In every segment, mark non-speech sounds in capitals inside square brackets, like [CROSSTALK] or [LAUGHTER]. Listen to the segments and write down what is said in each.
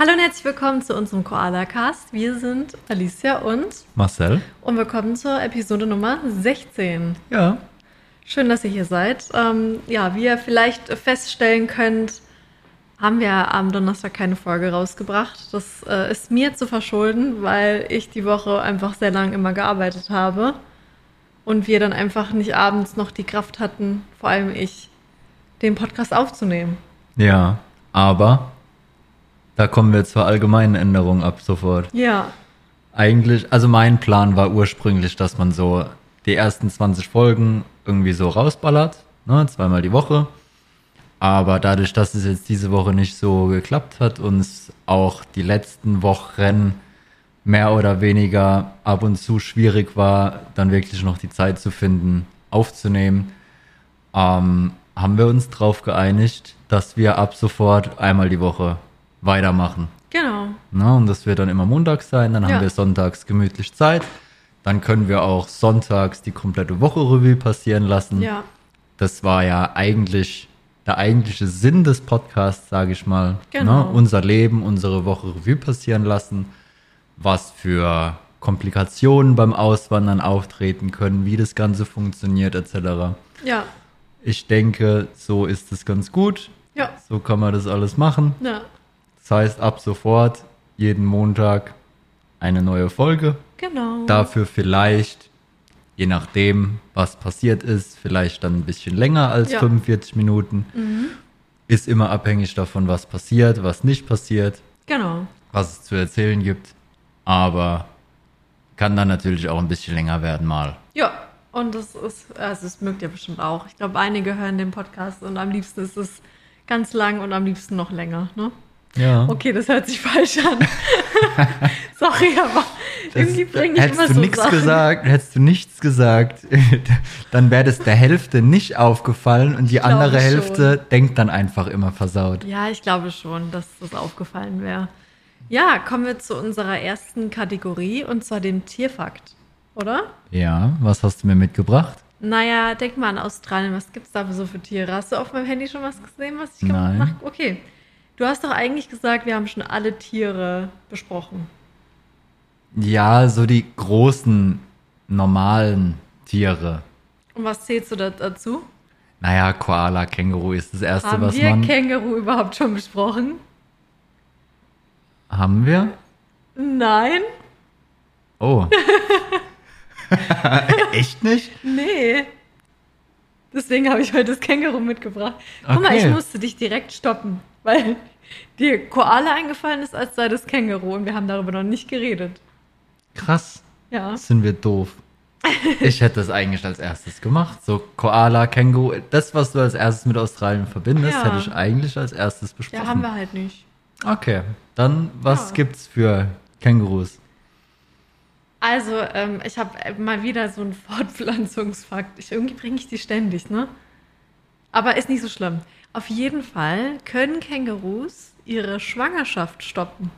Hallo und herzlich willkommen zu unserem Koala-Cast. Wir sind Alicia und Marcel. Und willkommen zur Episode Nummer 16. Ja. Schön, dass ihr hier seid. Ähm, ja, wie ihr vielleicht feststellen könnt, haben wir am Donnerstag keine Folge rausgebracht. Das äh, ist mir zu verschulden, weil ich die Woche einfach sehr lang immer gearbeitet habe und wir dann einfach nicht abends noch die Kraft hatten, vor allem ich, den Podcast aufzunehmen. Ja, aber da kommen wir zur allgemeinen Änderung ab sofort. Ja. Eigentlich, also mein Plan war ursprünglich, dass man so die ersten 20 Folgen irgendwie so rausballert, ne, zweimal die Woche. Aber dadurch, dass es jetzt diese Woche nicht so geklappt hat und es auch die letzten Wochen mehr oder weniger ab und zu schwierig war, dann wirklich noch die Zeit zu finden, aufzunehmen, ähm, haben wir uns darauf geeinigt, dass wir ab sofort einmal die Woche weitermachen. Genau. Na, und das wird dann immer montags sein, dann Ja. haben wir sonntags gemütlich Zeit. Dann können wir auch sonntags die komplette Woche Revue passieren lassen. Ja. Das war ja eigentlich der eigentliche Sinn des Podcasts, sage ich mal. Genau. Ne? Unser Leben, unsere Woche Revue passieren lassen. Was für Komplikationen beim Auswandern auftreten können, wie das Ganze funktioniert, etc. Ja. Ich denke, so ist es ganz gut. Ja. So kann man das alles machen. Ja. Das heißt, ab sofort, jeden Montag eine neue Folge. Genau. Dafür vielleicht, je nachdem, was passiert ist, vielleicht dann ein bisschen länger als Ja. 45 Minuten. Ist immer abhängig davon, was passiert, was nicht passiert, Genau. was es zu erzählen gibt. Aber kann dann natürlich auch ein bisschen länger werden mal. Ja. Und das ist, also das mögt ihr bestimmt auch. Ich glaube, einige hören den Podcast und am liebsten ist es ganz lang und am liebsten noch länger, ne? Ja. Okay, das hört sich falsch an. [LAUGHS] Sorry, aber irgendwie bringe ich hättest immer du so nichts Sachen. gesagt, hättest du nichts gesagt, [LAUGHS] dann wäre das der Hälfte nicht aufgefallen und die glaube andere schon. Hälfte denkt dann einfach immer versaut. Ja, ich glaube schon, dass das aufgefallen wäre. Ja, kommen wir zu unserer ersten Kategorie und zwar dem Tierfakt, oder? Ja, was hast du mir mitgebracht? Naja, denk mal an Australien. Was gibt's da so für Tiere? Hast du auf meinem Handy schon was gesehen, was ich Nein. gemacht habe? Okay. Du hast doch eigentlich gesagt, wir haben schon alle Tiere besprochen. Ja, so die großen, normalen Tiere. Und was zählst du da dazu? Naja, Koala, Känguru ist das erste, haben was wir man. Känguru überhaupt schon besprochen? haben wir? Nein? Oh. [LAUGHS] [LAUGHS] Echt nicht? Nee. Deswegen habe ich heute das Känguru mitgebracht. Guck mal, Okay. ich musste dich direkt stoppen, weil dir Koala eingefallen ist, als sei das Känguru und wir haben darüber noch nicht geredet. Krass. Ja. Sind wir doof. [LAUGHS] Ich hätte das eigentlich als erstes gemacht. So Koala, Känguru, das, was du als erstes mit Australien verbindest, Ja. hätte ich eigentlich als erstes besprochen. Ja, haben wir halt nicht. Okay, dann was Ja. gibt's für Kängurus? Also, ähm, ich habe mal wieder so einen [LAUGHS] Fortpflanzungsfakt. Ich, irgendwie bringe ich die ständig, ne? Aber ist nicht so schlimm. Auf jeden Fall können Kängurus ihre Schwangerschaft stoppen.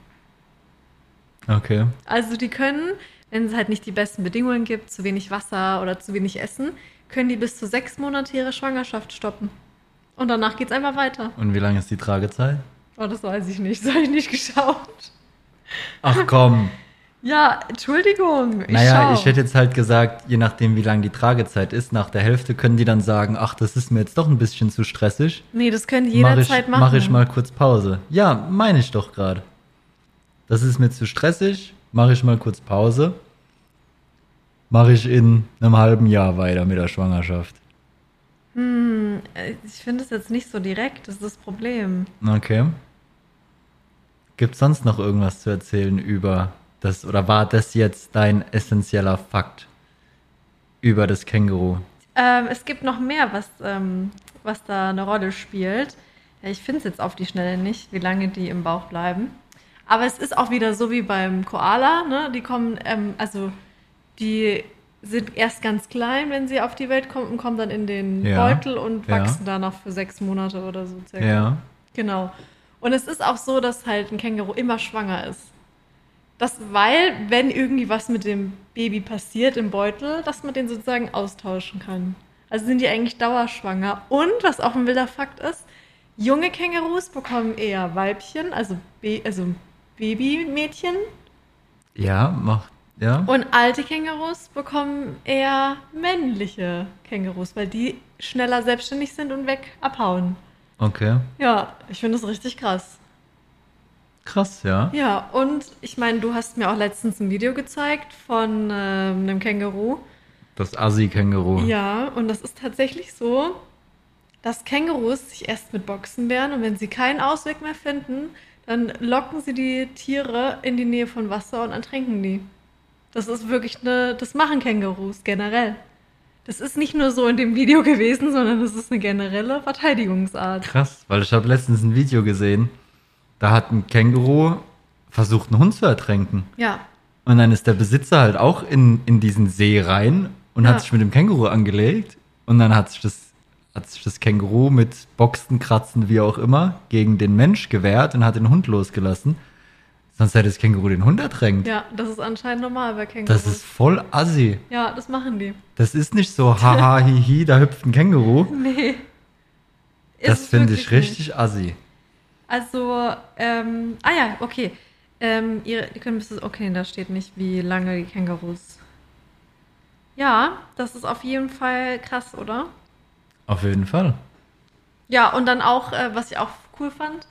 Okay. Also die können, wenn es halt nicht die besten Bedingungen gibt, zu wenig Wasser oder zu wenig Essen, können die bis zu sechs Monate ihre Schwangerschaft stoppen. Und danach geht's einfach weiter. Und wie lange ist die Tragezeit? Oh, das weiß ich nicht. Das habe ich nicht geschaut. Ach komm. Ja, Entschuldigung. Ich naja, schau. ich hätte jetzt halt gesagt, je nachdem, wie lang die Tragezeit ist, nach der Hälfte können die dann sagen, ach, das ist mir jetzt doch ein bisschen zu stressig. Nee, das können die Mach jederzeit ich, machen. mach ich mal kurz Pause. Ja, meine ich doch gerade. Das ist mir zu stressig, mache ich mal kurz Pause. Mache ich in einem halben Jahr weiter mit der Schwangerschaft. Hm, äh, ich finde es jetzt nicht so direkt, das ist das Problem. Okay. Gibt sonst noch irgendwas zu erzählen über das, oder war das jetzt dein essentieller Fakt über das Känguru? Ähm, es gibt noch mehr, was, ähm, was da eine Rolle spielt. Ja, ich finde es jetzt auf die Schnelle nicht, wie lange die im Bauch bleiben. Aber es ist auch wieder so wie beim Koala, ne? Die kommen, ähm, also die sind erst ganz klein, wenn sie auf die Welt kommen und kommen dann in den Ja, Beutel und ja. wachsen danach für sechs Monate oder so circa. Ja. Genau. Und es ist auch so, dass halt ein Känguru immer schwanger ist. Das, weil, wenn irgendwie was mit dem Baby passiert im Beutel, dass man den sozusagen austauschen kann. Also sind die eigentlich dauerschwanger. Und was auch ein wilder Fakt ist, junge Kängurus bekommen eher Weibchen, also, Be also Babymädchen Ja, macht. Ja. und alte Kängurus bekommen eher männliche Kängurus, weil die schneller selbstständig sind und weg abhauen. Okay. Ja, ich finde das richtig krass. Krass, ja. Ja, und ich meine, du hast mir auch letztens ein Video gezeigt von ähm, einem Känguru. Das Assi-Känguru. Ja, und das ist tatsächlich so, dass Kängurus sich erst mit Boxen wehren und wenn sie keinen Ausweg mehr finden, dann locken sie die Tiere in die Nähe von Wasser und ertränken die. Das ist wirklich eine, das machen Kängurus generell. Das ist nicht nur so in dem Video gewesen, sondern das ist eine generelle Verteidigungsart. Krass, weil ich habe letztens ein Video gesehen, da hat ein Känguru versucht, einen Hund zu ertränken. Ja, Und dann ist der Besitzer halt auch in, in diesen See rein und Ja. hat sich mit dem Känguru angelegt. Und dann hat sich das, hat sich das Känguru mit Boxen, Kratzen, wie auch immer, gegen den Mensch gewehrt und hat den Hund losgelassen. Sonst hätte das Känguru den Hund ertränkt. ja, das ist anscheinend normal bei Kängurus. Das ist voll assi. ja, das machen die. Das ist nicht so, haha, hihi, da hüpft ein Känguru. [LAUGHS] Nee. Ist Das finde ich wirklich nicht. richtig assi. Also, ähm, ah ja, okay. Ähm, ihr, ihr könnt okay, da steht nicht, wie lange die Kängurus. Ja, das ist auf jeden Fall krass, oder? Auf jeden Fall. Ja, und dann auch, äh, was ich auch cool fand,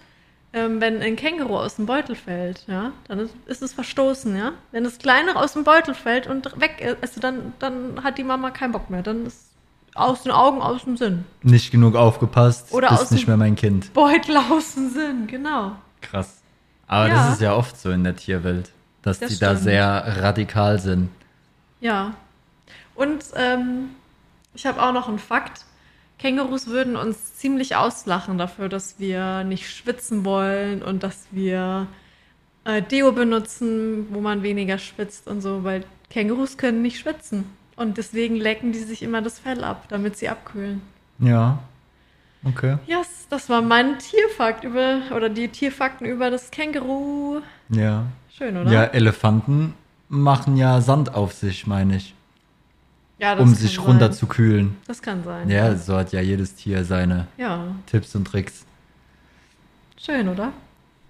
ähm, wenn ein Känguru aus dem Beutel fällt, ja, dann ist, ist es verstoßen, ja. Wenn das Kleinere aus dem Beutel fällt und weg ist, also dann, dann hat die Mama keinen Bock mehr. Dann ist aus den Augen, aus dem Sinn. Nicht genug aufgepasst, Oder aus bist nicht dem- mehr mein Kind. Beutel aus dem Sinn, genau. Krass. Aber Ja. das ist ja oft so in der Tierwelt, dass Das die da stimmt. sehr radikal sind. Ja. Und ähm, ich habe auch noch einen Fakt. Kängurus würden uns ziemlich auslachen dafür, dass wir nicht schwitzen wollen und dass wir äh, Deo benutzen, wo man weniger schwitzt und so, weil Kängurus können nicht schwitzen. Und deswegen lecken die sich immer das Fell ab, damit sie abkühlen. Ja. Okay. Ja, yes, das war mein Tierfakt über, oder die Tierfakten über das Känguru. Ja. Schön, oder? Ja, Elefanten machen ja Sand auf sich, meine ich, Ja, das um sich sein. runter zu kühlen. Das kann sein. Ja, so hat ja jedes Tier seine Ja, Tipps und Tricks. schön, oder?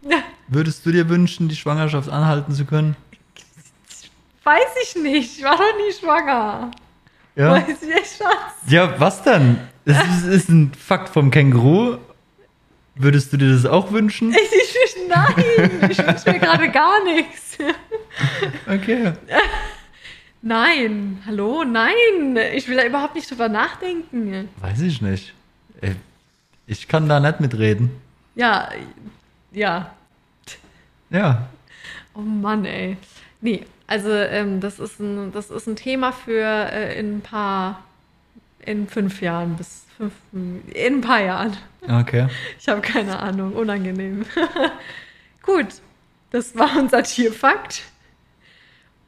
Ja. Würdest du dir wünschen, die Schwangerschaft anhalten zu können? Weiß ich nicht. Ich war doch nie schwanger. Ja. Weiß ich echt, Schatz. Ja, was dann? Das ist, ist ein Fakt vom Känguru. Würdest du dir das auch wünschen? Ich, ich, nein, ich wünsche mir gerade gar nichts. Okay. Nein, hallo, nein. Ich will da überhaupt nicht drüber nachdenken. Weiß ich nicht. Äh, Ich kann da nicht mitreden. Ja, ja. Ja. Oh Mann, ey. Nee, also ähm, das, ist ein, das ist ein Thema für äh, in ein paar, in fünf Jahren bis fünf, in ein paar Jahren. Okay. Ich habe keine Ahnung, unangenehm. [LAUGHS] Gut, das war unser Tierfakt.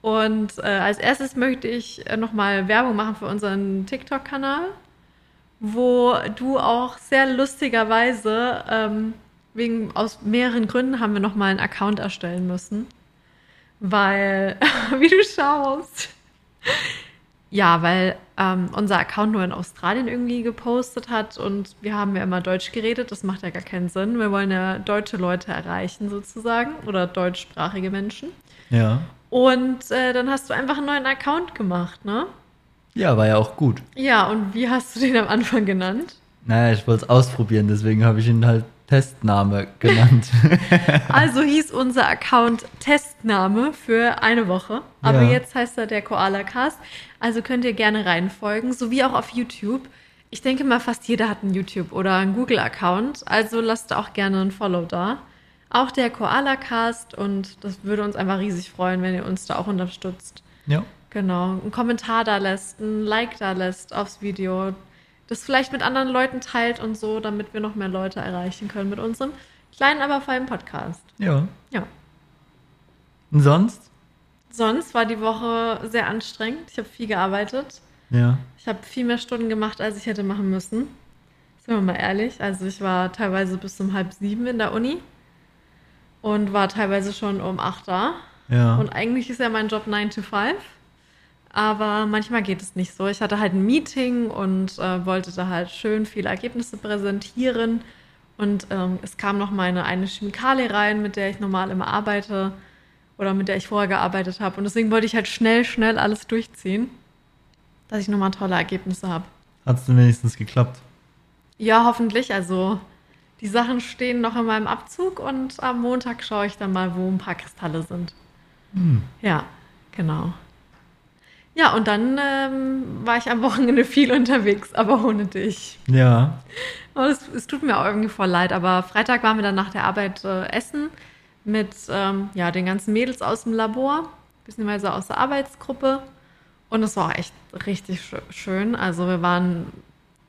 Und äh, als erstes möchte ich äh, nochmal Werbung machen für unseren TikTok-Kanal, wo du auch sehr lustigerweise, ähm, wegen aus mehreren Gründen haben wir nochmal einen Account erstellen müssen. Weil, [LAUGHS] wie du schaust. Ja, weil ähm, unser Account nur in Australien irgendwie gepostet hat und wir haben ja immer Deutsch geredet. Das macht ja gar keinen Sinn. Wir wollen ja deutsche Leute erreichen sozusagen oder deutschsprachige Menschen. Ja. Und äh, dann hast du einfach einen neuen Account gemacht, ne? Ja, war ja auch gut. Ja, und wie hast du den am Anfang genannt? Naja, ich wollte es ausprobieren, deswegen habe ich ihn halt Testname genannt. [LAUGHS] Also hieß unser Account Testname für eine Woche. Aber Ja. jetzt heißt er der Koala Cast. Also könnt ihr gerne reinfolgen, sowie auch auf YouTube. Ich denke mal, fast jeder hat einen YouTube- oder einen Google-Account. Also lasst auch gerne ein Follow da. Auch der Koala Cast. Und das würde uns einfach riesig freuen, wenn ihr uns da auch unterstützt. ja. Genau, einen Kommentar da lässt, ein Like da lässt aufs Video, das vielleicht mit anderen Leuten teilt und so, damit wir noch mehr Leute erreichen können mit unserem kleinen, aber feinen Podcast. Ja. Ja. Und sonst? Sonst war die Woche sehr anstrengend. Ich habe viel gearbeitet. Ja. Ich habe viel mehr Stunden gemacht, als ich hätte machen müssen. Sind wir mal ehrlich. Also ich war teilweise bis um halb sieben in der Uni und war teilweise schon um acht da. Ja. Und eigentlich ist ja mein Job 9 to 5. Aber manchmal geht es nicht so. Ich hatte halt ein Meeting und äh, wollte da halt schön viele Ergebnisse präsentieren. Und ähm, es kam noch meine eine Chemikalie rein, mit der ich normal immer arbeite oder mit der ich vorher gearbeitet habe. Und deswegen wollte ich halt schnell, schnell alles durchziehen, dass ich nochmal tolle Ergebnisse habe. Hat es denn wenigstens geklappt? Ja, hoffentlich. Also die Sachen stehen noch in meinem Abzug und am Montag schaue ich dann mal, wo ein paar Kristalle sind. Hm. Ja, genau. Ja, und dann ähm, war ich am Wochenende viel unterwegs, aber ohne dich. Ja. Und es, es tut mir auch irgendwie voll leid, aber Freitag waren wir dann nach der Arbeit äh, essen mit ähm, ja, den ganzen Mädels aus dem Labor, beziehungsweise aus der Arbeitsgruppe. Und es war auch echt richtig sch schön. Also wir waren,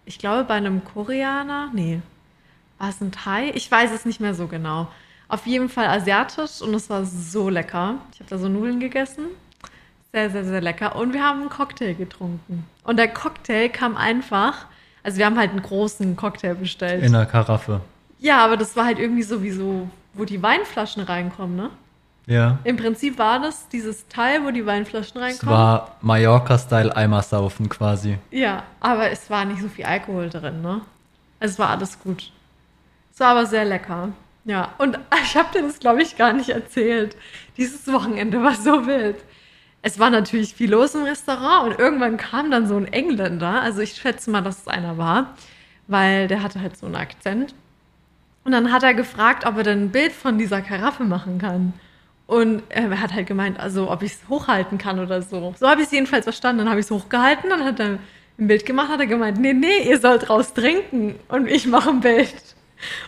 ich glaube, bei einem Koreaner. Nee, war es ein Thai? Ich weiß es nicht mehr so genau. Auf jeden Fall asiatisch und es war so lecker. Ich habe da so Nudeln gegessen. Sehr, sehr, sehr lecker. Und wir haben einen Cocktail getrunken. Und der Cocktail kam einfach. Also wir haben halt einen großen Cocktail bestellt. In einer Karaffe. Ja, aber das war halt irgendwie sowieso, wo die Weinflaschen reinkommen, ne? Ja. Im Prinzip war das dieses Teil, wo die Weinflaschen Es reinkommen. war Mallorca-Style Eimer saufen quasi. Ja, aber es war nicht so viel Alkohol drin, ne? Also es war alles gut. Es war aber sehr lecker. Ja, und [LAUGHS] ich habe dir das, glaube ich, gar nicht erzählt. Dieses Wochenende war so wild. Es war natürlich viel los im Restaurant und irgendwann kam dann so ein Engländer. Also ich schätze mal, dass es einer war, weil der hatte halt so einen Akzent. Und dann hat er gefragt, ob er denn ein Bild von dieser Karaffe machen kann. Und er hat halt gemeint, also ob ich es hochhalten kann oder so. So habe ich es jedenfalls verstanden. Dann habe ich es hochgehalten, dann hat er ein Bild gemacht, hat er gemeint, nee, nee, ihr sollt raus trinken und ich mache ein Bild.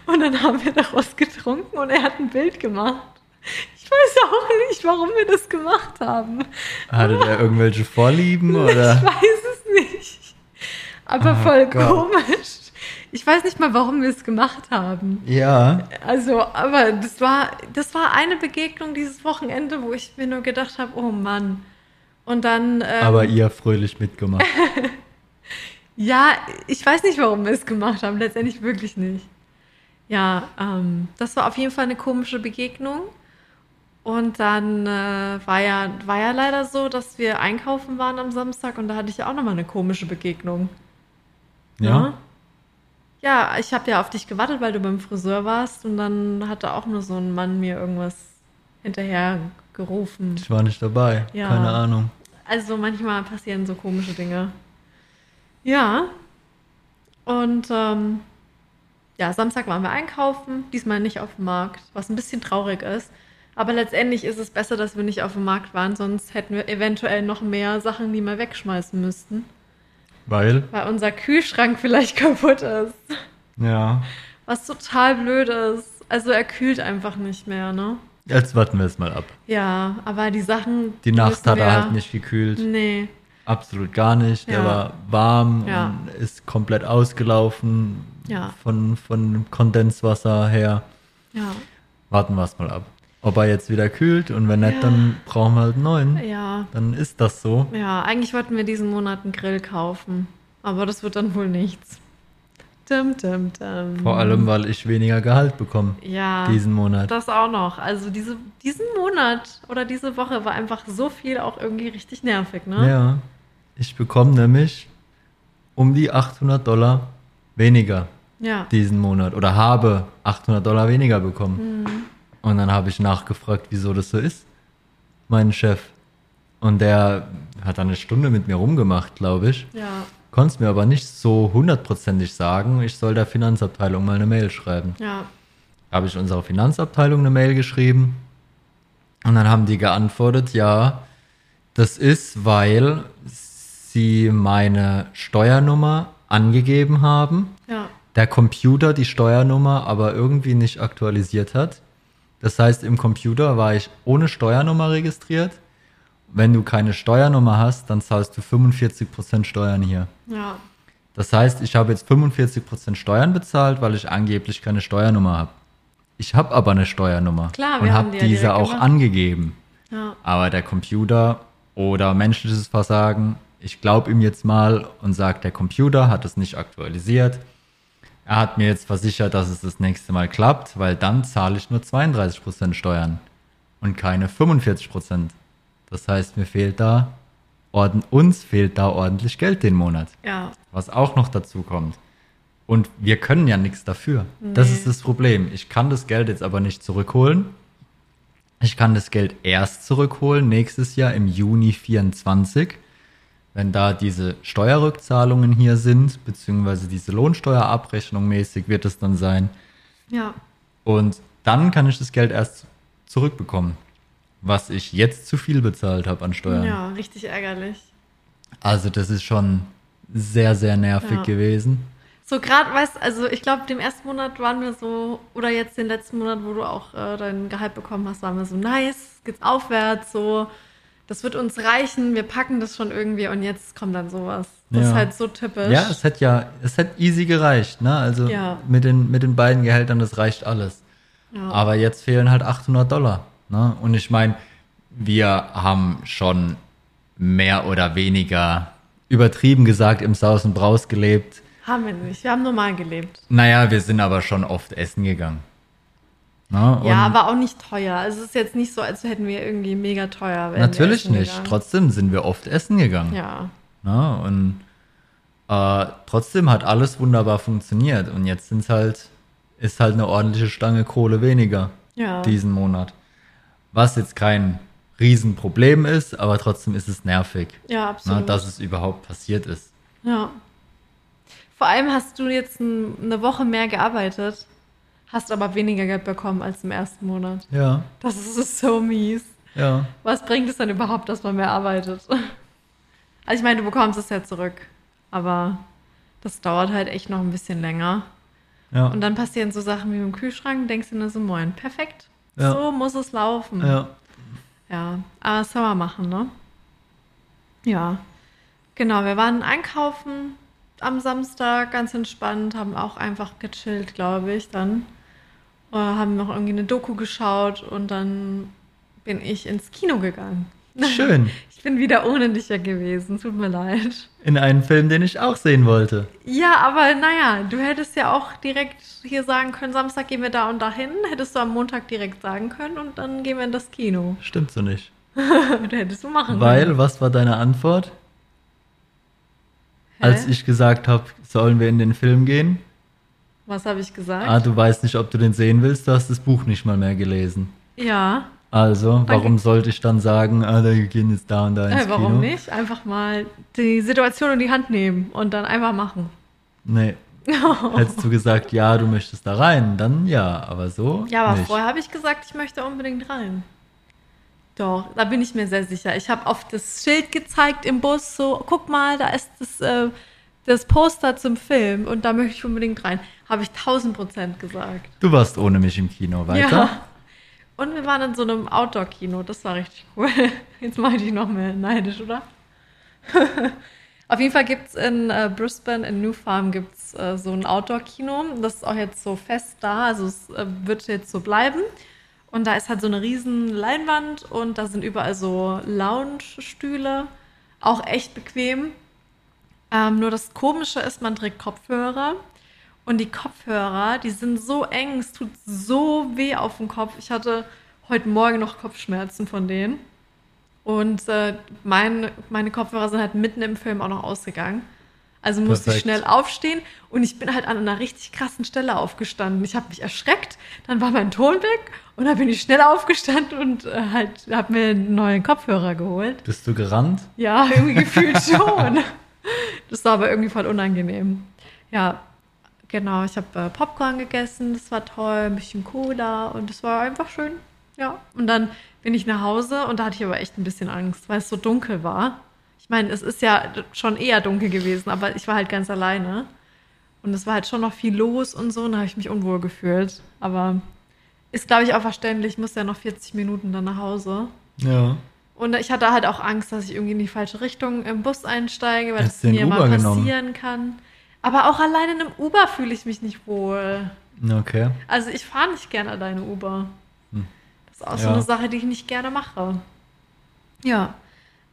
Und dann haben wir daraus getrunken und er hat ein Bild gemacht. Ich weiß auch nicht, warum wir das gemacht haben. Hatte der irgendwelche Vorlieben [LAUGHS] Ich oder? weiß es nicht. Aber Oh voll Gott. komisch. Ich weiß nicht mal, warum wir es gemacht haben. Ja. Also, aber das war, das war eine Begegnung dieses Wochenende, wo ich mir nur gedacht habe, oh Mann. Und dann. Ähm, Aber ihr fröhlich mitgemacht. [LAUGHS] Ja, ich weiß nicht, warum wir es gemacht haben. Letztendlich wirklich nicht. Ja, ähm, das war auf jeden Fall eine komische Begegnung. Und dann äh, war, ja, war ja leider so, dass wir einkaufen waren am Samstag und da hatte ich ja auch nochmal eine komische Begegnung. Ja. Ja, ich habe ja auf dich gewartet, weil du beim Friseur warst und dann hatte auch nur so ein Mann mir irgendwas hinterher gerufen. Ich war nicht dabei. Ja. Keine Ahnung. Also manchmal passieren so komische Dinge. Ja. Und ähm, ja, Samstag waren wir einkaufen, diesmal nicht auf dem Markt, was ein bisschen traurig ist. Aber letztendlich ist es besser, dass wir nicht auf dem Markt waren, sonst hätten wir eventuell noch mehr Sachen, die wir wegschmeißen müssten, Weil? weil unser Kühlschrank [LAUGHS] vielleicht kaputt ist. Ja. Was total blöd ist. Also er kühlt einfach nicht mehr, ne? Jetzt warten wir es mal ab. Ja, aber die Sachen. Die Nacht hat er halt nicht gekühlt. Nee. Absolut gar nicht. Der Ja. war warm Ja. und ist komplett ausgelaufen Ja. von, von Kondenswasser her. Ja. Warten wir es mal ab. Ob er jetzt wieder kühlt und wenn nicht, Ja. dann brauchen wir halt einen neuen. Ja. Dann ist das so. Ja, eigentlich wollten wir diesen Monat einen Grill kaufen. Aber das wird dann wohl nichts. Dum, dum, dum. Vor allem, weil ich weniger Gehalt bekomme ja, diesen Monat. das auch noch. Also diese, diesen Monat oder diese Woche war einfach so viel auch irgendwie richtig nervig, ne? Ja. Ich bekomme nämlich um die 800 Dollar weniger Ja. diesen Monat oder habe 800 Dollar weniger bekommen. Mhm. Und dann habe ich nachgefragt, wieso das so ist. Mein Chef. Und der hat dann eine Stunde mit mir rumgemacht, glaube ich. Ja. Konnte es mir aber nicht so hundertprozentig sagen. Ich soll der Finanzabteilung mal eine Mail schreiben. Ja. Habe ich unserer Finanzabteilung eine Mail geschrieben. Und dann haben die geantwortet, ja, das ist, weil sie meine Steuernummer angegeben haben Ja. der Computer die Steuernummer aber irgendwie nicht aktualisiert hat. Das heißt, im Computer war ich ohne Steuernummer registriert. Wenn du keine Steuernummer hast, dann zahlst du 45% Steuern hier. Ja. Das heißt, ich habe jetzt 45% Steuern bezahlt, weil ich angeblich keine Steuernummer habe. Ich habe aber eine Steuernummer Klar, wir und habe die ja diese auch gemacht. angegeben. Ja. Aber der Computer oder menschliches Versagen, ich glaube ihm jetzt mal und sage, der Computer hat es nicht aktualisiert. Er hat mir jetzt versichert, dass es das nächste Mal klappt, weil dann zahle ich nur 32% Steuern und keine 45%. Das heißt, mir fehlt da, orden, uns fehlt da ordentlich Geld den Monat. Ja. Was auch noch dazu kommt. Und wir können ja nichts dafür. Das Nee. ist das Problem. Ich kann das Geld jetzt aber nicht zurückholen. Ich kann das Geld erst zurückholen nächstes Jahr im Juni 24, wenn da diese Steuerrückzahlungen hier sind, beziehungsweise diese Lohnsteuerabrechnung mäßig wird es dann sein. Ja. Und dann kann ich das Geld erst zurückbekommen, was ich jetzt zu viel bezahlt habe an Steuern. Ja, richtig ärgerlich. Also das ist schon sehr, sehr nervig Ja. gewesen. So gerade, weißt also ich glaube, dem ersten Monat waren wir so, oder jetzt den letzten Monat, wo du auch äh, dein Gehalt bekommen hast, waren wir so, nice, geht's aufwärts, so, das wird uns reichen, wir packen das schon irgendwie und jetzt kommt dann sowas. Das Ja. ist halt so typisch. Ja, es hätte ja, es hätte easy gereicht, ne? Also Ja. mit, den, mit den beiden Gehältern, das reicht alles. Ja. Aber jetzt fehlen halt 800 Dollar. Ne? Und ich meine, wir haben schon mehr oder weniger übertrieben gesagt im Saus und Braus gelebt. Haben wir nicht, wir haben normal gelebt. Naja, wir sind aber schon oft essen gegangen. Ne? Und Ja, aber auch nicht teuer. Also es ist jetzt nicht so, als hätten wir irgendwie mega teuer. natürlich nicht. gegangen. Trotzdem sind wir oft essen gegangen. Ja. Ne? Und äh, trotzdem hat alles wunderbar funktioniert. Und jetzt sind's halt, ist halt eine ordentliche Stange Kohle weniger Ja. diesen Monat. Was jetzt kein Riesenproblem ist, aber trotzdem ist es nervig, Ja, ne, absolut. dass es überhaupt passiert ist. Ja. Vor allem hast du jetzt ein, eine Woche mehr gearbeitet, hast aber weniger Geld bekommen als im ersten Monat. Ja, Das ist so mies. ja. Was bringt es denn überhaupt, dass man mehr arbeitet? Also ich meine, du bekommst es ja zurück, aber das dauert halt echt noch ein bisschen länger. Ja, Und dann passieren so Sachen wie im Kühlschrank, denkst du nur so, moin, perfekt. Ja. So muss es laufen. ja. Ja, aber was soll man machen, ne? Ja, genau. Wir waren einkaufen am Samstag, ganz entspannt, haben auch einfach gechillt, glaube ich, dann. Äh, haben noch irgendwie eine Doku geschaut und dann bin ich ins Kino gegangen. Schön. [LAUGHS] Ich bin wieder ohne dich ja gewesen, tut mir leid. In einen Film, den ich auch sehen wollte. Ja, aber naja, du hättest ja auch direkt hier sagen können, Samstag gehen wir da und dahin. Hättest du am Montag direkt sagen können und dann gehen wir in das Kino. Stimmt so nicht. [LAUGHS] Das hättest du machen können. Weil, was war deine Antwort? Hä? Als ich gesagt habe, sollen wir in den Film gehen? Was habe ich gesagt? Ah, du weißt nicht, ob du den sehen willst, du hast das Buch nicht mal mehr gelesen. Ja, Also, warum sollte ich dann sagen, ah, da gehen jetzt da und da ins äh, warum Kino? nicht? Einfach mal die Situation in die Hand nehmen und dann einfach machen. Nee. [LAUGHS] Hättest du gesagt, ja, du möchtest da rein, dann ja, aber so Ja, aber nicht. vorher habe ich gesagt, ich möchte unbedingt rein. Doch, da bin ich mir sehr sicher. Ich habe auf das Schild gezeigt im Bus, so, guck mal, da ist das, äh, das Poster zum Film und da möchte ich unbedingt rein. Habe ich tausend Prozent gesagt. Du warst ohne mich im Kino, weiter? Ja. Und wir waren in so einem Outdoor-Kino, das war richtig cool. [LAUGHS] Jetzt mache ich dich noch mehr neidisch, oder? [LAUGHS] Auf jeden Fall gibt es in äh, Brisbane, in New Farm, gibt es äh, so ein Outdoor-Kino. Das ist auch jetzt so fest da, also es äh, wird jetzt so bleiben. Und da ist halt so eine riesen Leinwand und da sind überall so Lounge-Stühle, auch echt bequem. Ähm, nur das Komische ist, man trägt Kopfhörer und die Kopfhörer, die sind so eng, es tut so weh auf dem Kopf. Ich hatte heute Morgen noch Kopfschmerzen von denen. Und äh, mein, meine Kopfhörer sind halt mitten im Film auch noch ausgegangen. Also musste ich Perfekt. schnell aufstehen und ich bin halt an einer richtig krassen Stelle aufgestanden. Ich habe mich erschreckt, dann war mein Ton weg und dann bin ich schnell aufgestanden und äh, halt habe mir einen neuen Kopfhörer geholt. Bist du gerannt? Ja, irgendwie gefühlt [LAUGHS] schon. Das war aber irgendwie voll unangenehm. Ja, genau. Ich habe äh, Popcorn gegessen, das war toll, ein bisschen Cola und es war einfach schön. Ja, und dann bin ich nach Hause und da hatte ich aber echt ein bisschen Angst, weil es so dunkel war. Ich meine, es ist ja schon eher dunkel gewesen, aber ich war halt ganz alleine. Und es war halt schon noch viel los und so, und da habe ich mich unwohl gefühlt. Aber ist, glaube ich, auch verständlich. Ich muss ja noch 40 Minuten dann nach Hause. Ja. Und ich hatte halt auch Angst, dass ich irgendwie in die falsche Richtung im Bus einsteige, weil Hättest das mir Uber mal genommen? passieren kann. Aber auch alleine in einem Uber fühle ich mich nicht wohl. Okay. Also ich fahre nicht gerne alleine Uber. Hm. Das ist auch so Ja. eine Sache, die ich nicht gerne mache. Ja.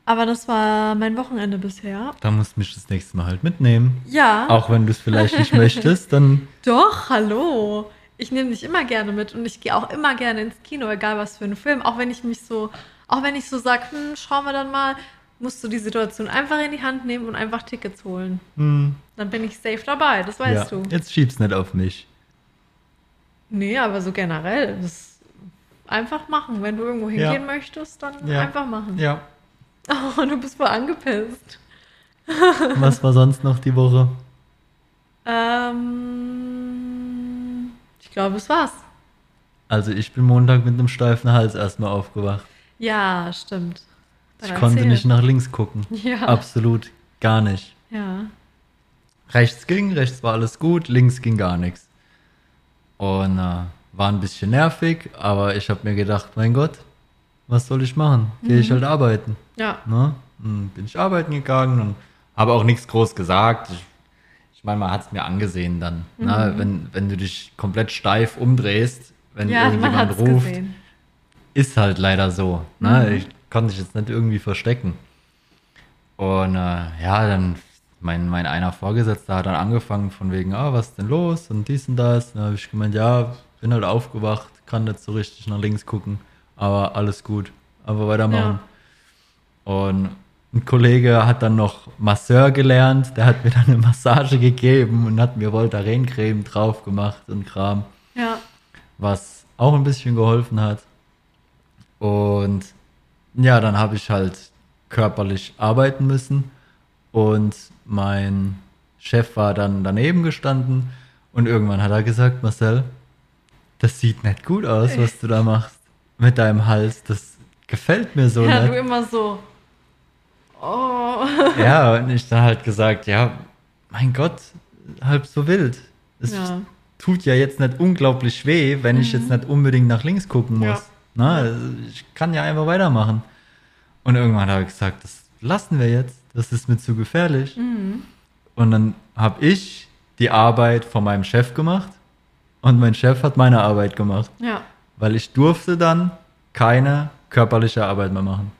Aber das war mein Wochenende bisher. Da musst du mich das nächste Mal halt mitnehmen. Ja. Auch wenn du es vielleicht nicht möchtest, dann [LAUGHS] Doch, hallo. Ich nehme dich immer gerne mit und ich gehe auch immer gerne ins Kino, egal was für ein Film. Auch wenn ich mich so, auch wenn ich so sage, hm, schauen wir dann mal. musst du die Situation einfach in die Hand nehmen und einfach Tickets holen. Hm, Dann bin ich safe dabei, das weißt ja. du. Jetzt schieb's nicht auf mich. Nee, aber so generell. Einfach machen. Wenn du irgendwo Ja. hingehen möchtest, dann Ja. einfach machen. Ja. [LAUGHS] Oh, du bist voll angepisst. [LAUGHS] Was war sonst noch die Woche? Ähm, ich glaube, es war's. Also ich bin Montag mit einem steifen Hals erstmal aufgewacht. Ja, stimmt. Dann Ich konnte nicht nach links gucken. [LAUGHS] Ja. Absolut gar nicht. Ja. Rechts ging, rechts war alles gut, links ging gar nichts. Und äh, war ein bisschen nervig, aber ich habe mir gedacht, mein Gott, was soll ich machen? Gehe ich halt arbeiten. Ja. Ne? Dann bin ich arbeiten gegangen und habe auch nichts groß gesagt. Ich, ich meine, man hat es mir angesehen dann. Ne? Wenn, wenn du dich komplett steif umdrehst, wenn Ja, man irgendjemand ruft, gesehen. Ist halt leider so. Ne? Ich konnte dich jetzt nicht irgendwie verstecken. Und äh, ja, dann mein, mein einer Vorgesetzter hat dann angefangen von wegen, ah, was ist denn los und dies und das. Dann habe ich gemeint, ja, bin halt aufgewacht, kann nicht so richtig nach links gucken, aber alles gut, aber weitermachen. Und ein Kollege hat dann noch Masseur gelernt, der hat mir dann eine Massage gegeben und hat mir Voltaren-Creme drauf gemacht und Kram Ja. was auch ein bisschen geholfen hat. Und ja, dann habe ich halt körperlich arbeiten müssen und mein Chef war dann daneben gestanden und irgendwann hat er gesagt, Marcel, das sieht nicht gut aus, [LAUGHS] was du da machst mit deinem Hals. Das gefällt mir so ja, du nicht. immer so. Oh. Ja, und ich dann halt gesagt, ja, mein Gott, halb so wild. Es Ja. tut ja jetzt nicht unglaublich weh, wenn ich jetzt nicht unbedingt nach links gucken muss. Ja. Na, ich kann ja einfach weitermachen. Und irgendwann habe ich gesagt, das lassen wir jetzt. Das ist mir zu gefährlich. Und dann habe ich die Arbeit von meinem Chef gemacht und mein Chef hat meine Arbeit gemacht, Ja. weil ich durfte dann keine körperliche Arbeit mehr machen.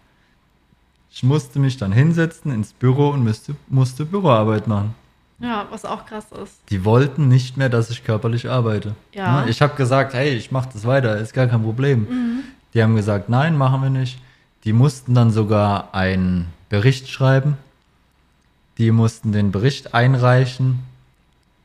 Ich musste mich dann hinsetzen ins Büro und müsste, musste Büroarbeit machen. Ja, was auch krass ist. Die wollten nicht mehr, dass ich körperlich arbeite. Ja. Ne? Ich habe gesagt, hey, ich mache das weiter, ist gar kein Problem. Die haben gesagt, nein, machen wir nicht. Die mussten dann sogar einen Bericht schreiben. Die mussten den Bericht einreichen,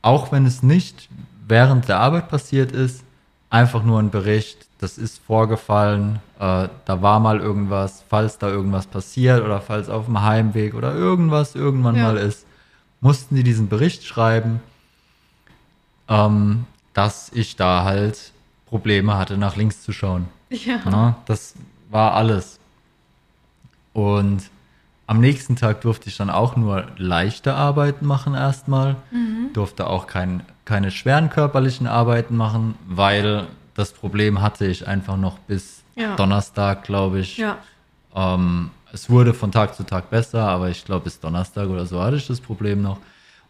auch wenn es nicht während der Arbeit passiert ist. Einfach nur ein Bericht, das ist vorgefallen, äh, da war mal irgendwas, falls da irgendwas passiert oder falls auf dem Heimweg oder irgendwas irgendwann Ja. mal ist, mussten die diesen Bericht schreiben, ähm, dass ich da halt Probleme hatte, nach links zu schauen. Ja. Na, das war alles. Und am nächsten Tag durfte ich dann auch nur leichte Arbeiten machen erstmal. Durfte auch kein, keine schweren körperlichen Arbeiten machen, weil das Problem hatte ich einfach noch bis Ja. Donnerstag, glaube ich. Ja. Ähm, es wurde von Tag zu Tag besser, aber ich glaube, bis Donnerstag oder so hatte ich das Problem noch.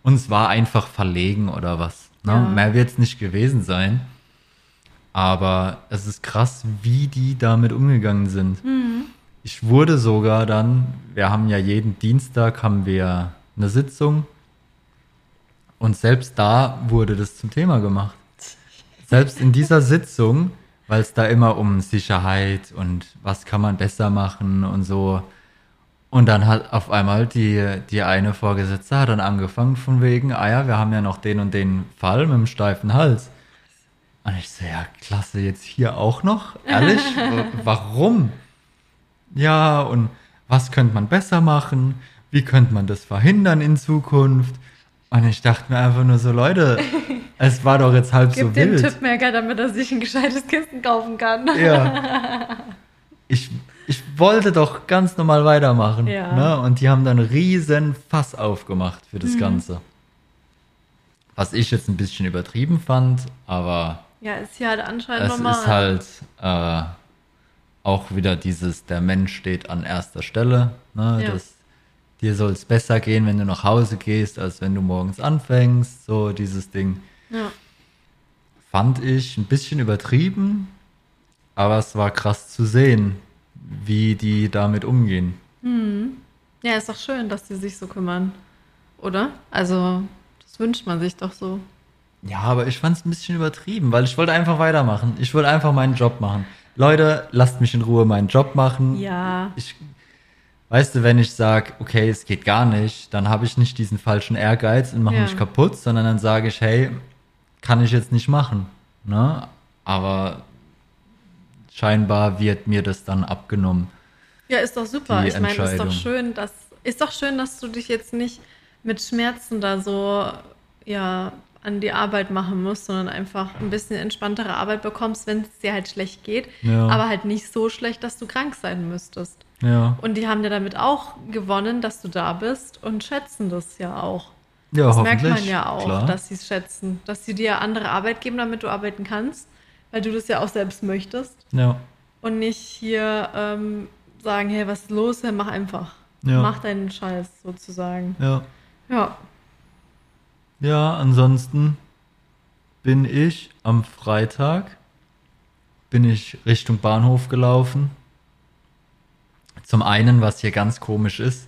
Und es war einfach verlegen oder was. Ne? Ja. Mehr wird es nicht gewesen sein. Aber es ist krass, wie die damit umgegangen sind. Ich wurde sogar dann, wir haben ja jeden Dienstag haben wir eine Sitzung und selbst da wurde das zum Thema gemacht. [LAUGHS] Selbst in dieser Sitzung, weil es da immer um Sicherheit und was kann man besser machen und so. Und dann hat auf einmal die, die eine Vorgesetzte hat dann angefangen von wegen, ah ja, wir haben ja noch den und den Fall mit dem steifen Hals. Und ich so, ja, klasse, jetzt hier auch noch? Ehrlich? [LAUGHS] Warum? Ja, und was könnte man besser machen? Wie könnte man das verhindern in Zukunft? Und ich dachte mir einfach nur so, Leute, [LAUGHS] es war doch jetzt halb Gib so dem wild. Tippmerker, damit er sich ein gescheites Kissen kaufen kann. Ja. [LAUGHS] Ich, ich wollte doch ganz normal weitermachen. Ja. Ne? Und die haben dann riesen Fass aufgemacht für das Ganze. Was ich jetzt ein bisschen übertrieben fand, aber Ja, ist hier halt anscheinend es normal. ist halt äh, auch wieder dieses, der Mensch steht an erster Stelle. Ne? Ja. Das, dir soll es besser gehen, wenn du nach Hause gehst, als wenn du morgens anfängst. So dieses Ding. Ja. Fand ich ein bisschen übertrieben, aber es war krass zu sehen, wie die damit umgehen. ja, ist doch schön, dass die sich so kümmern. Oder? Also, das wünscht man sich doch so. Ja, aber ich fand es ein bisschen übertrieben, weil ich wollte einfach weitermachen. Ich wollte einfach meinen Job machen. Leute, lasst mich in Ruhe meinen Job machen. Ja. Ich, weißt du, wenn ich sage, okay, es geht gar nicht, dann habe ich nicht diesen falschen Ehrgeiz und mache Ja. mich kaputt, sondern dann sage ich, hey, kann ich jetzt nicht machen. Ne? Aber scheinbar wird mir das dann abgenommen. Ja, ist doch super. Die ich meine, ist doch schön, dass ist doch schön, dass du dich jetzt nicht mit Schmerzen da so ja an die Arbeit machen musst, sondern einfach ein bisschen entspanntere Arbeit bekommst, wenn es dir halt schlecht geht, Ja. aber halt nicht so schlecht, dass du krank sein müsstest. Ja, Und die haben ja damit auch gewonnen, dass du da bist und schätzen das ja auch. Ja Das merkt man ja auch, klar. dass sie es schätzen, dass sie dir andere Arbeit geben, damit du arbeiten kannst, weil du das ja auch selbst möchtest ja. und nicht hier ähm, sagen, hey, was ist los? Ja, mach einfach. Ja. Mach deinen Scheiß sozusagen. ja. Ja. Ja, ansonsten bin ich am Freitag bin ich Richtung Bahnhof gelaufen. Zum einen, was hier ganz komisch ist,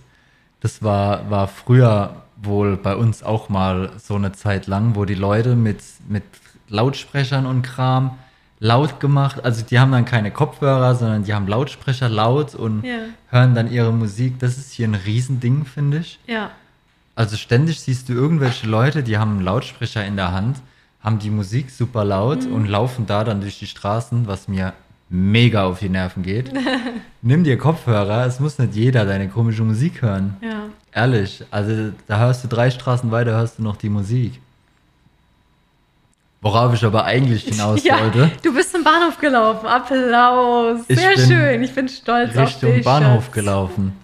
das war, war früher wohl bei uns auch mal so eine Zeit lang, wo die Leute mit, mit Lautsprechern und Kram laut gemacht, also die haben dann keine Kopfhörer, sondern die haben Lautsprecher laut und Ja. hören dann ihre Musik. Das ist hier ein Riesending, finde ich. Ja. Also ständig siehst du irgendwelche Leute, die haben einen Lautsprecher in der Hand, haben die Musik super laut Mhm. und laufen da dann durch die Straßen, was mir mega auf die Nerven geht. [LAUGHS] Nimm dir Kopfhörer, es muss nicht jeder deine komische Musik hören. Ja. Ehrlich, also da hörst du drei Straßen weiter, hörst du noch die Musik. Worauf ich aber eigentlich hinaus [LAUGHS] ja. wollte, Du bist zum Bahnhof gelaufen. Applaus. Ich Sehr schön. Ich bin stolz auf Richtung dich. Bahnhof Schatz. gelaufen.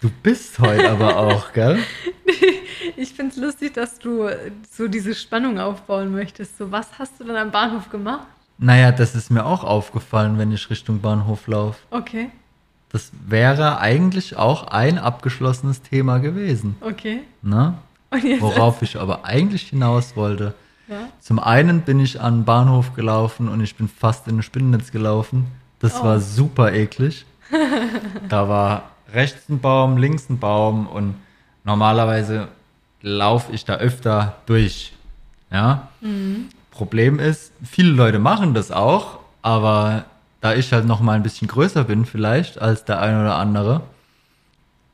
Du bist heute aber [LAUGHS] auch, gell? [LAUGHS] Ich finde es lustig, dass du so diese Spannung aufbauen möchtest. So, was hast du denn am Bahnhof gemacht? Naja, das ist mir auch aufgefallen, wenn ich Richtung Bahnhof laufe. Okay. Das wäre eigentlich auch ein abgeschlossenes Thema gewesen. Okay. Ne? Worauf ich aber eigentlich hinaus wollte. Ja. Zum einen bin ich an den Bahnhof gelaufen und ich bin fast in ein Spinnennetz gelaufen. Das Oh. war super eklig. da war rechts ein Baum, links ein Baum und normalerweise laufe ich da öfter durch. Ja. Problem ist, viele Leute machen das auch, aber da ich halt noch mal ein bisschen größer bin vielleicht als der ein oder andere,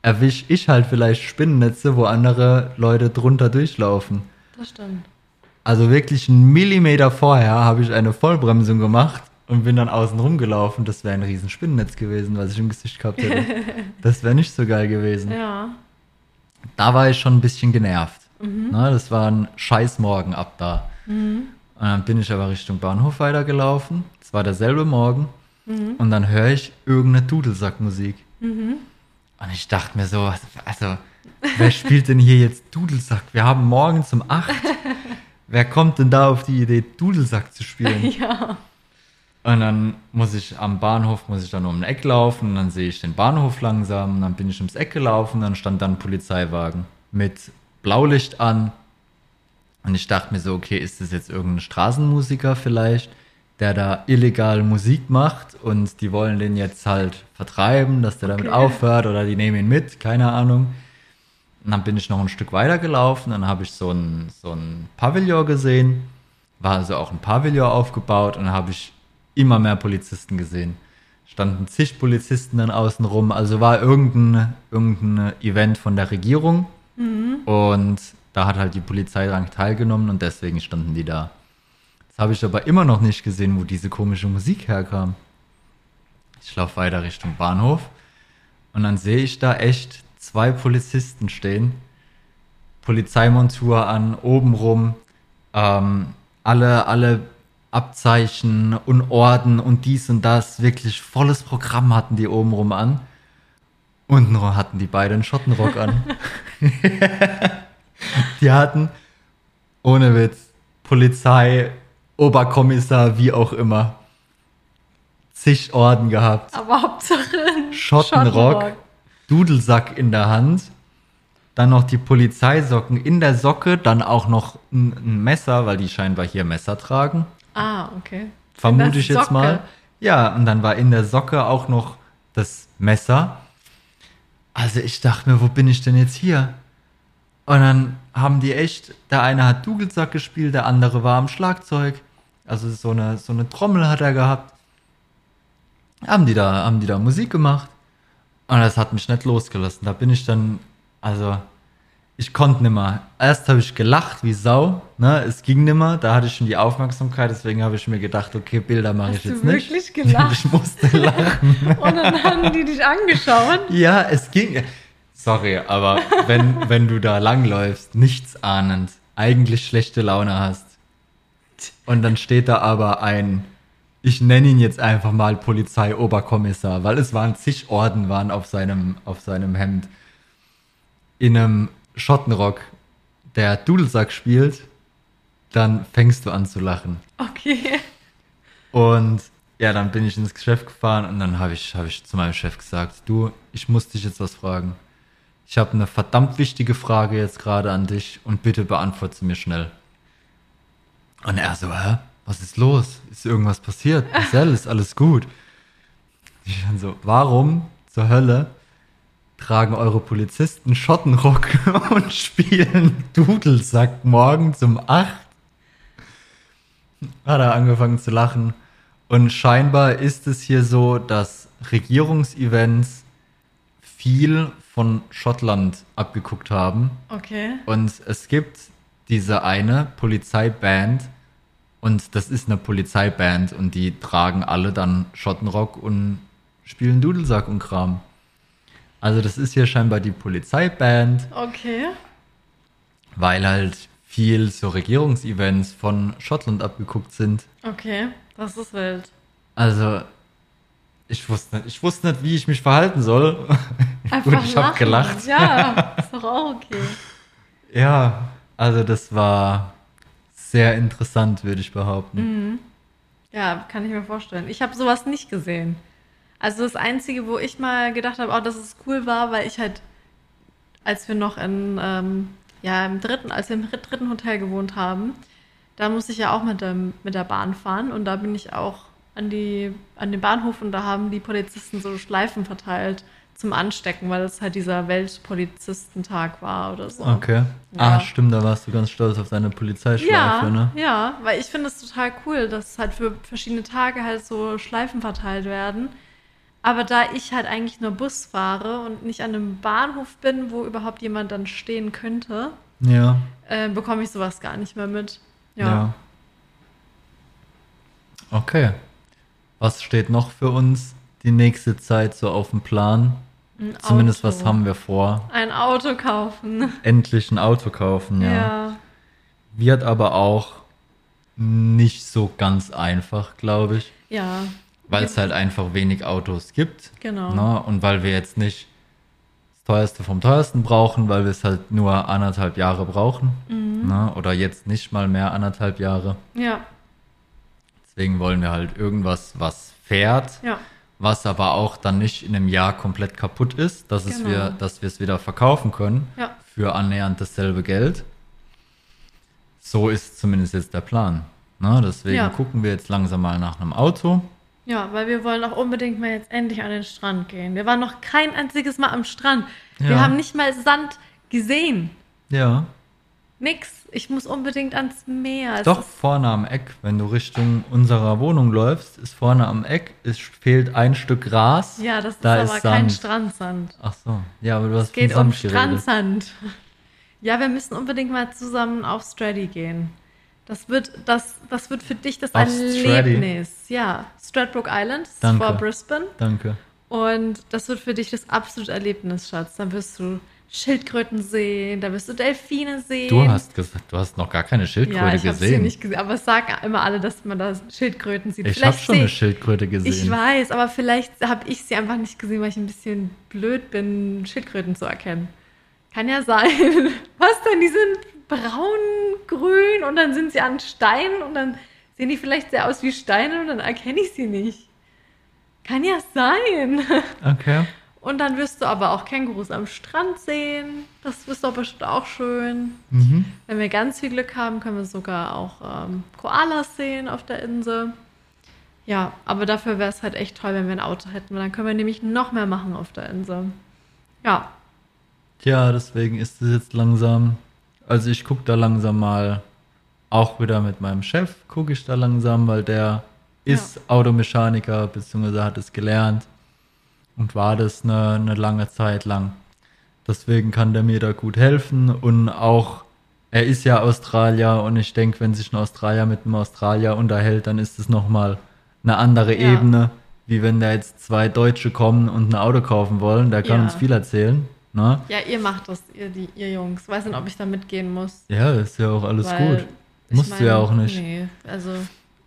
erwisch ich halt vielleicht Spinnennetze, wo andere Leute drunter durchlaufen. Das stimmt. Also wirklich einen Millimeter vorher habe ich eine Vollbremsung gemacht und bin dann außen rumgelaufen. Das wäre ein riesen Spinnennetz gewesen, was ich im Gesicht gehabt hätte. [LAUGHS] Das wäre nicht so geil gewesen. Ja. Da war ich schon ein bisschen genervt. Na, das war ein scheiß Morgen ab da. Und dann bin ich aber Richtung Bahnhof weitergelaufen. Es war derselbe Morgen. Und dann höre ich irgendeine Dudelsackmusik. Und ich dachte mir so, also, wer spielt denn hier jetzt Dudelsack? Wir haben morgens um 8. [LAUGHS] wer kommt denn da auf die Idee, Dudelsack zu spielen? [LAUGHS] Ja. Und dann muss ich am Bahnhof, muss ich dann um ein Eck laufen, und dann sehe ich den Bahnhof langsam, und dann bin ich ums Eck gelaufen, dann stand dann ein Polizeiwagen mit Blaulicht an. Und ich dachte mir so, okay, ist das jetzt irgendein Straßenmusiker vielleicht, der da illegal Musik macht und die wollen den jetzt halt vertreiben, dass der damit Okay. aufhört oder die nehmen ihn mit, keine Ahnung. Und dann bin ich noch ein Stück weiter gelaufen, dann habe ich so ein, so ein Pavillon gesehen, war also auch ein Pavillon aufgebaut und dann habe ich immer mehr Polizisten gesehen. Standen zig Polizisten dann außen rum, also war irgendein, irgendein Event von der Regierung und da hat halt die Polizei dran teilgenommen und deswegen standen die da. Das habe ich aber immer noch nicht gesehen, wo diese komische Musik herkam. Ich laufe weiter Richtung Bahnhof und dann sehe ich da echt zwei Polizisten stehen, Polizeimontur an, obenrum, ähm, alle, alle Abzeichen und Orden und dies und das, wirklich volles Programm hatten die obenrum an. Untenrum hatten die beide einen Schottenrock an. [LAUGHS] [LAUGHS] die hatten, ohne Witz, Polizei, Oberkommissar, wie auch immer, zig Orden gehabt. Aber Hauptsache ein Schottenrock, Dudelsack in der Hand, dann noch die Polizeisocken in der Socke, dann auch noch ein, ein Messer, weil die scheinbar hier Messer tragen, Ah, okay. vermute ich jetzt mal. Ja, und dann war in der Socke auch noch das Messer. Also ich dachte mir, wo bin ich denn jetzt hier? Und dann haben die echt, der eine hat Dudelsack gespielt, der andere war am Schlagzeug. Also so eine, so eine Trommel hat er gehabt. Haben die da, haben die da Musik gemacht. Und das hat mich nicht losgelassen. Da bin ich dann, also, ich konnte nimmer. Erst habe ich gelacht wie Sau, ne? Es ging nimmer, da hatte ich schon die Aufmerksamkeit, deswegen habe ich mir gedacht, okay, Bilder mache ich Hast du jetzt nicht. wirklich gelacht? [LAUGHS] Ich musste lachen. [LAUGHS] Und dann haben die dich angeschaut. ja, es ging. Sorry, aber wenn, wenn du da langläufst, nichts ahnend, eigentlich schlechte Laune hast, und dann steht da aber ein, ich nenne ihn jetzt einfach mal Polizeioberkommissar, weil es waren zig Orden waren auf seinem, auf seinem Hemd, in einem Schottenrock, der Dudelsack spielt, dann fängst du an zu lachen. Okay. Und ja, dann bin ich ins Geschäft gefahren und dann habe ich, hab ich zu meinem Chef gesagt, du, ich muss dich jetzt was fragen. Ich habe eine verdammt wichtige Frage jetzt gerade an dich und bitte beantworte sie mir schnell. Und er so, hä? Was ist los? Ist irgendwas passiert? Marcel, ist alles gut? Ich dann so, warum zur Hölle tragen eure Polizisten Schottenrock [LAUGHS] und spielen Dudelsack morgens um 8? Hat er angefangen zu lachen. Und scheinbar ist es hier so, dass Regierungsevents viel von Schottland abgeguckt haben. Okay. Und es gibt diese eine Polizeiband und das ist eine Polizeiband und die tragen alle dann Schottenrock und spielen Dudelsack und Kram. Also das ist hier scheinbar die Polizeiband, Okay. weil halt viel so Regierungsevents von Schottland abgeguckt sind. Okay. Das ist wild. Also ich wusste nicht, ich wusste nicht, wie ich mich verhalten soll. [LAUGHS] Einfach Gut, ich habe gelacht. Ja, [LAUGHS] ist doch auch okay. Ja, also das war sehr interessant, würde ich behaupten. Ja, kann ich mir vorstellen. Ich habe sowas nicht gesehen. Also das Einzige, wo ich mal gedacht habe, oh, dass es cool war, weil ich halt, als wir noch in, ähm, ja, im dritten, als wir im dritten Hotel gewohnt haben, da musste ich ja auch mit, dem, mit der Bahn fahren und da bin ich auch an, die, an den Bahnhof und da haben die Polizisten so Schleifen verteilt zum Anstecken, weil es halt dieser Weltpolizistentag war oder so. Okay. Ja. Ah, stimmt, da warst du ganz stolz auf deine Polizeischleife, Ja, ne? ja, weil ich finde es total cool, dass halt für verschiedene Tage halt so Schleifen verteilt werden. Aber da ich halt eigentlich nur Bus fahre und nicht an einem Bahnhof bin, wo überhaupt jemand dann stehen könnte, Ja. äh, bekomme ich sowas gar nicht mehr mit. Ja. Ja. Okay. Was steht noch für uns die nächste Zeit so auf dem Plan? Ein Zumindest Auto. was haben wir vor? Ein Auto kaufen. Endlich ein Auto kaufen, ja. Ja. Wird aber auch nicht so ganz einfach, glaube ich. Ja. Weil es halt einfach wenig Autos gibt. Genau. Ne? Und weil wir jetzt nicht das teuerste vom teuersten brauchen, weil wir es halt nur anderthalb Jahre brauchen. Mhm. Ne? Oder jetzt nicht mal mehr anderthalb Jahre. Ja. Deswegen wollen wir halt irgendwas, was fährt, Ja. Was aber auch dann nicht in einem Jahr komplett kaputt ist, dass, es Genau. wir, dass wir es wieder verkaufen können Ja. für annähernd dasselbe Geld. So ist zumindest jetzt der Plan. Ne? Deswegen Ja. gucken wir jetzt langsam mal nach einem Auto. Ja, weil wir wollen auch unbedingt mal jetzt endlich an den Strand gehen. Wir waren noch kein einziges Mal am Strand. Wir Ja. haben nicht mal Sand gesehen. Ja. Nix. Ich muss unbedingt ans Meer. Es Doch, ist- vorne am Eck, wenn du Richtung unserer Wohnung läufst, ist vorne am Eck, es fehlt ein Stück Gras. Ja, das ist da aber ist kein Sand. Strandsand. Ach so, ja, aber du hast Es geht um. Strandsand. Ja, wir müssen unbedingt mal zusammen auf Straddy gehen. Das wird, das, das wird für dich das Auf Straddy? Erlebnis. Ja, Stradbroke Island, ist Danke. vor Brisbane. Danke. Und das wird für dich das absolute Erlebnis, Schatz. Dann wirst du Schildkröten sehen, da wirst du Delfine sehen. Du hast gesagt, du hast noch gar keine ja, Schildkröte ich habe sie gesehen. nicht gesehen, aber es sagen immer alle, dass man da Schildkröten sieht. ich habe schon eine Schildkröte gesehen. Ich weiß, aber vielleicht habe ich sie einfach nicht gesehen, weil ich ein bisschen blöd bin, Schildkröten zu erkennen. Kann ja sein. [LAUGHS] Was denn? Die sind braun, grün und dann sind sie an Steinen und dann sehen die vielleicht sehr aus wie Steine und dann erkenne ich sie nicht. Kann ja sein. [LAUGHS] Okay. Und dann wirst du aber auch Kängurus am Strand sehen. Das ist doch bestimmt auch schön. Mhm. Wenn wir ganz viel Glück haben, können wir sogar auch ähm, Koalas sehen auf der Insel. Ja, aber dafür wäre es halt echt toll, wenn wir ein Auto hätten, weil dann können wir nämlich noch mehr machen auf der Insel. Ja, Tja, deswegen ist es jetzt langsam. Also ich gucke da langsam mal auch wieder mit meinem Chef, gucke ich da langsam, weil der ist Automechaniker, beziehungsweise hat es gelernt. Und war das eine, eine lange Zeit lang. Deswegen kann der mir da gut helfen und auch, er ist ja Australier und ich denke, wenn sich ein Australier mit einem Australier unterhält, dann ist es nochmal eine andere Ja. Ebene, wie wenn da jetzt zwei Deutsche kommen und ein Auto kaufen wollen. Der kann Ja. uns viel erzählen. Ne? Ja, ihr macht das, ihr, die, ihr Jungs. Weiß nicht, ob ich da mitgehen muss. Ja, ist ja auch alles weil gut. Musst du ja auch nicht. Nee, also.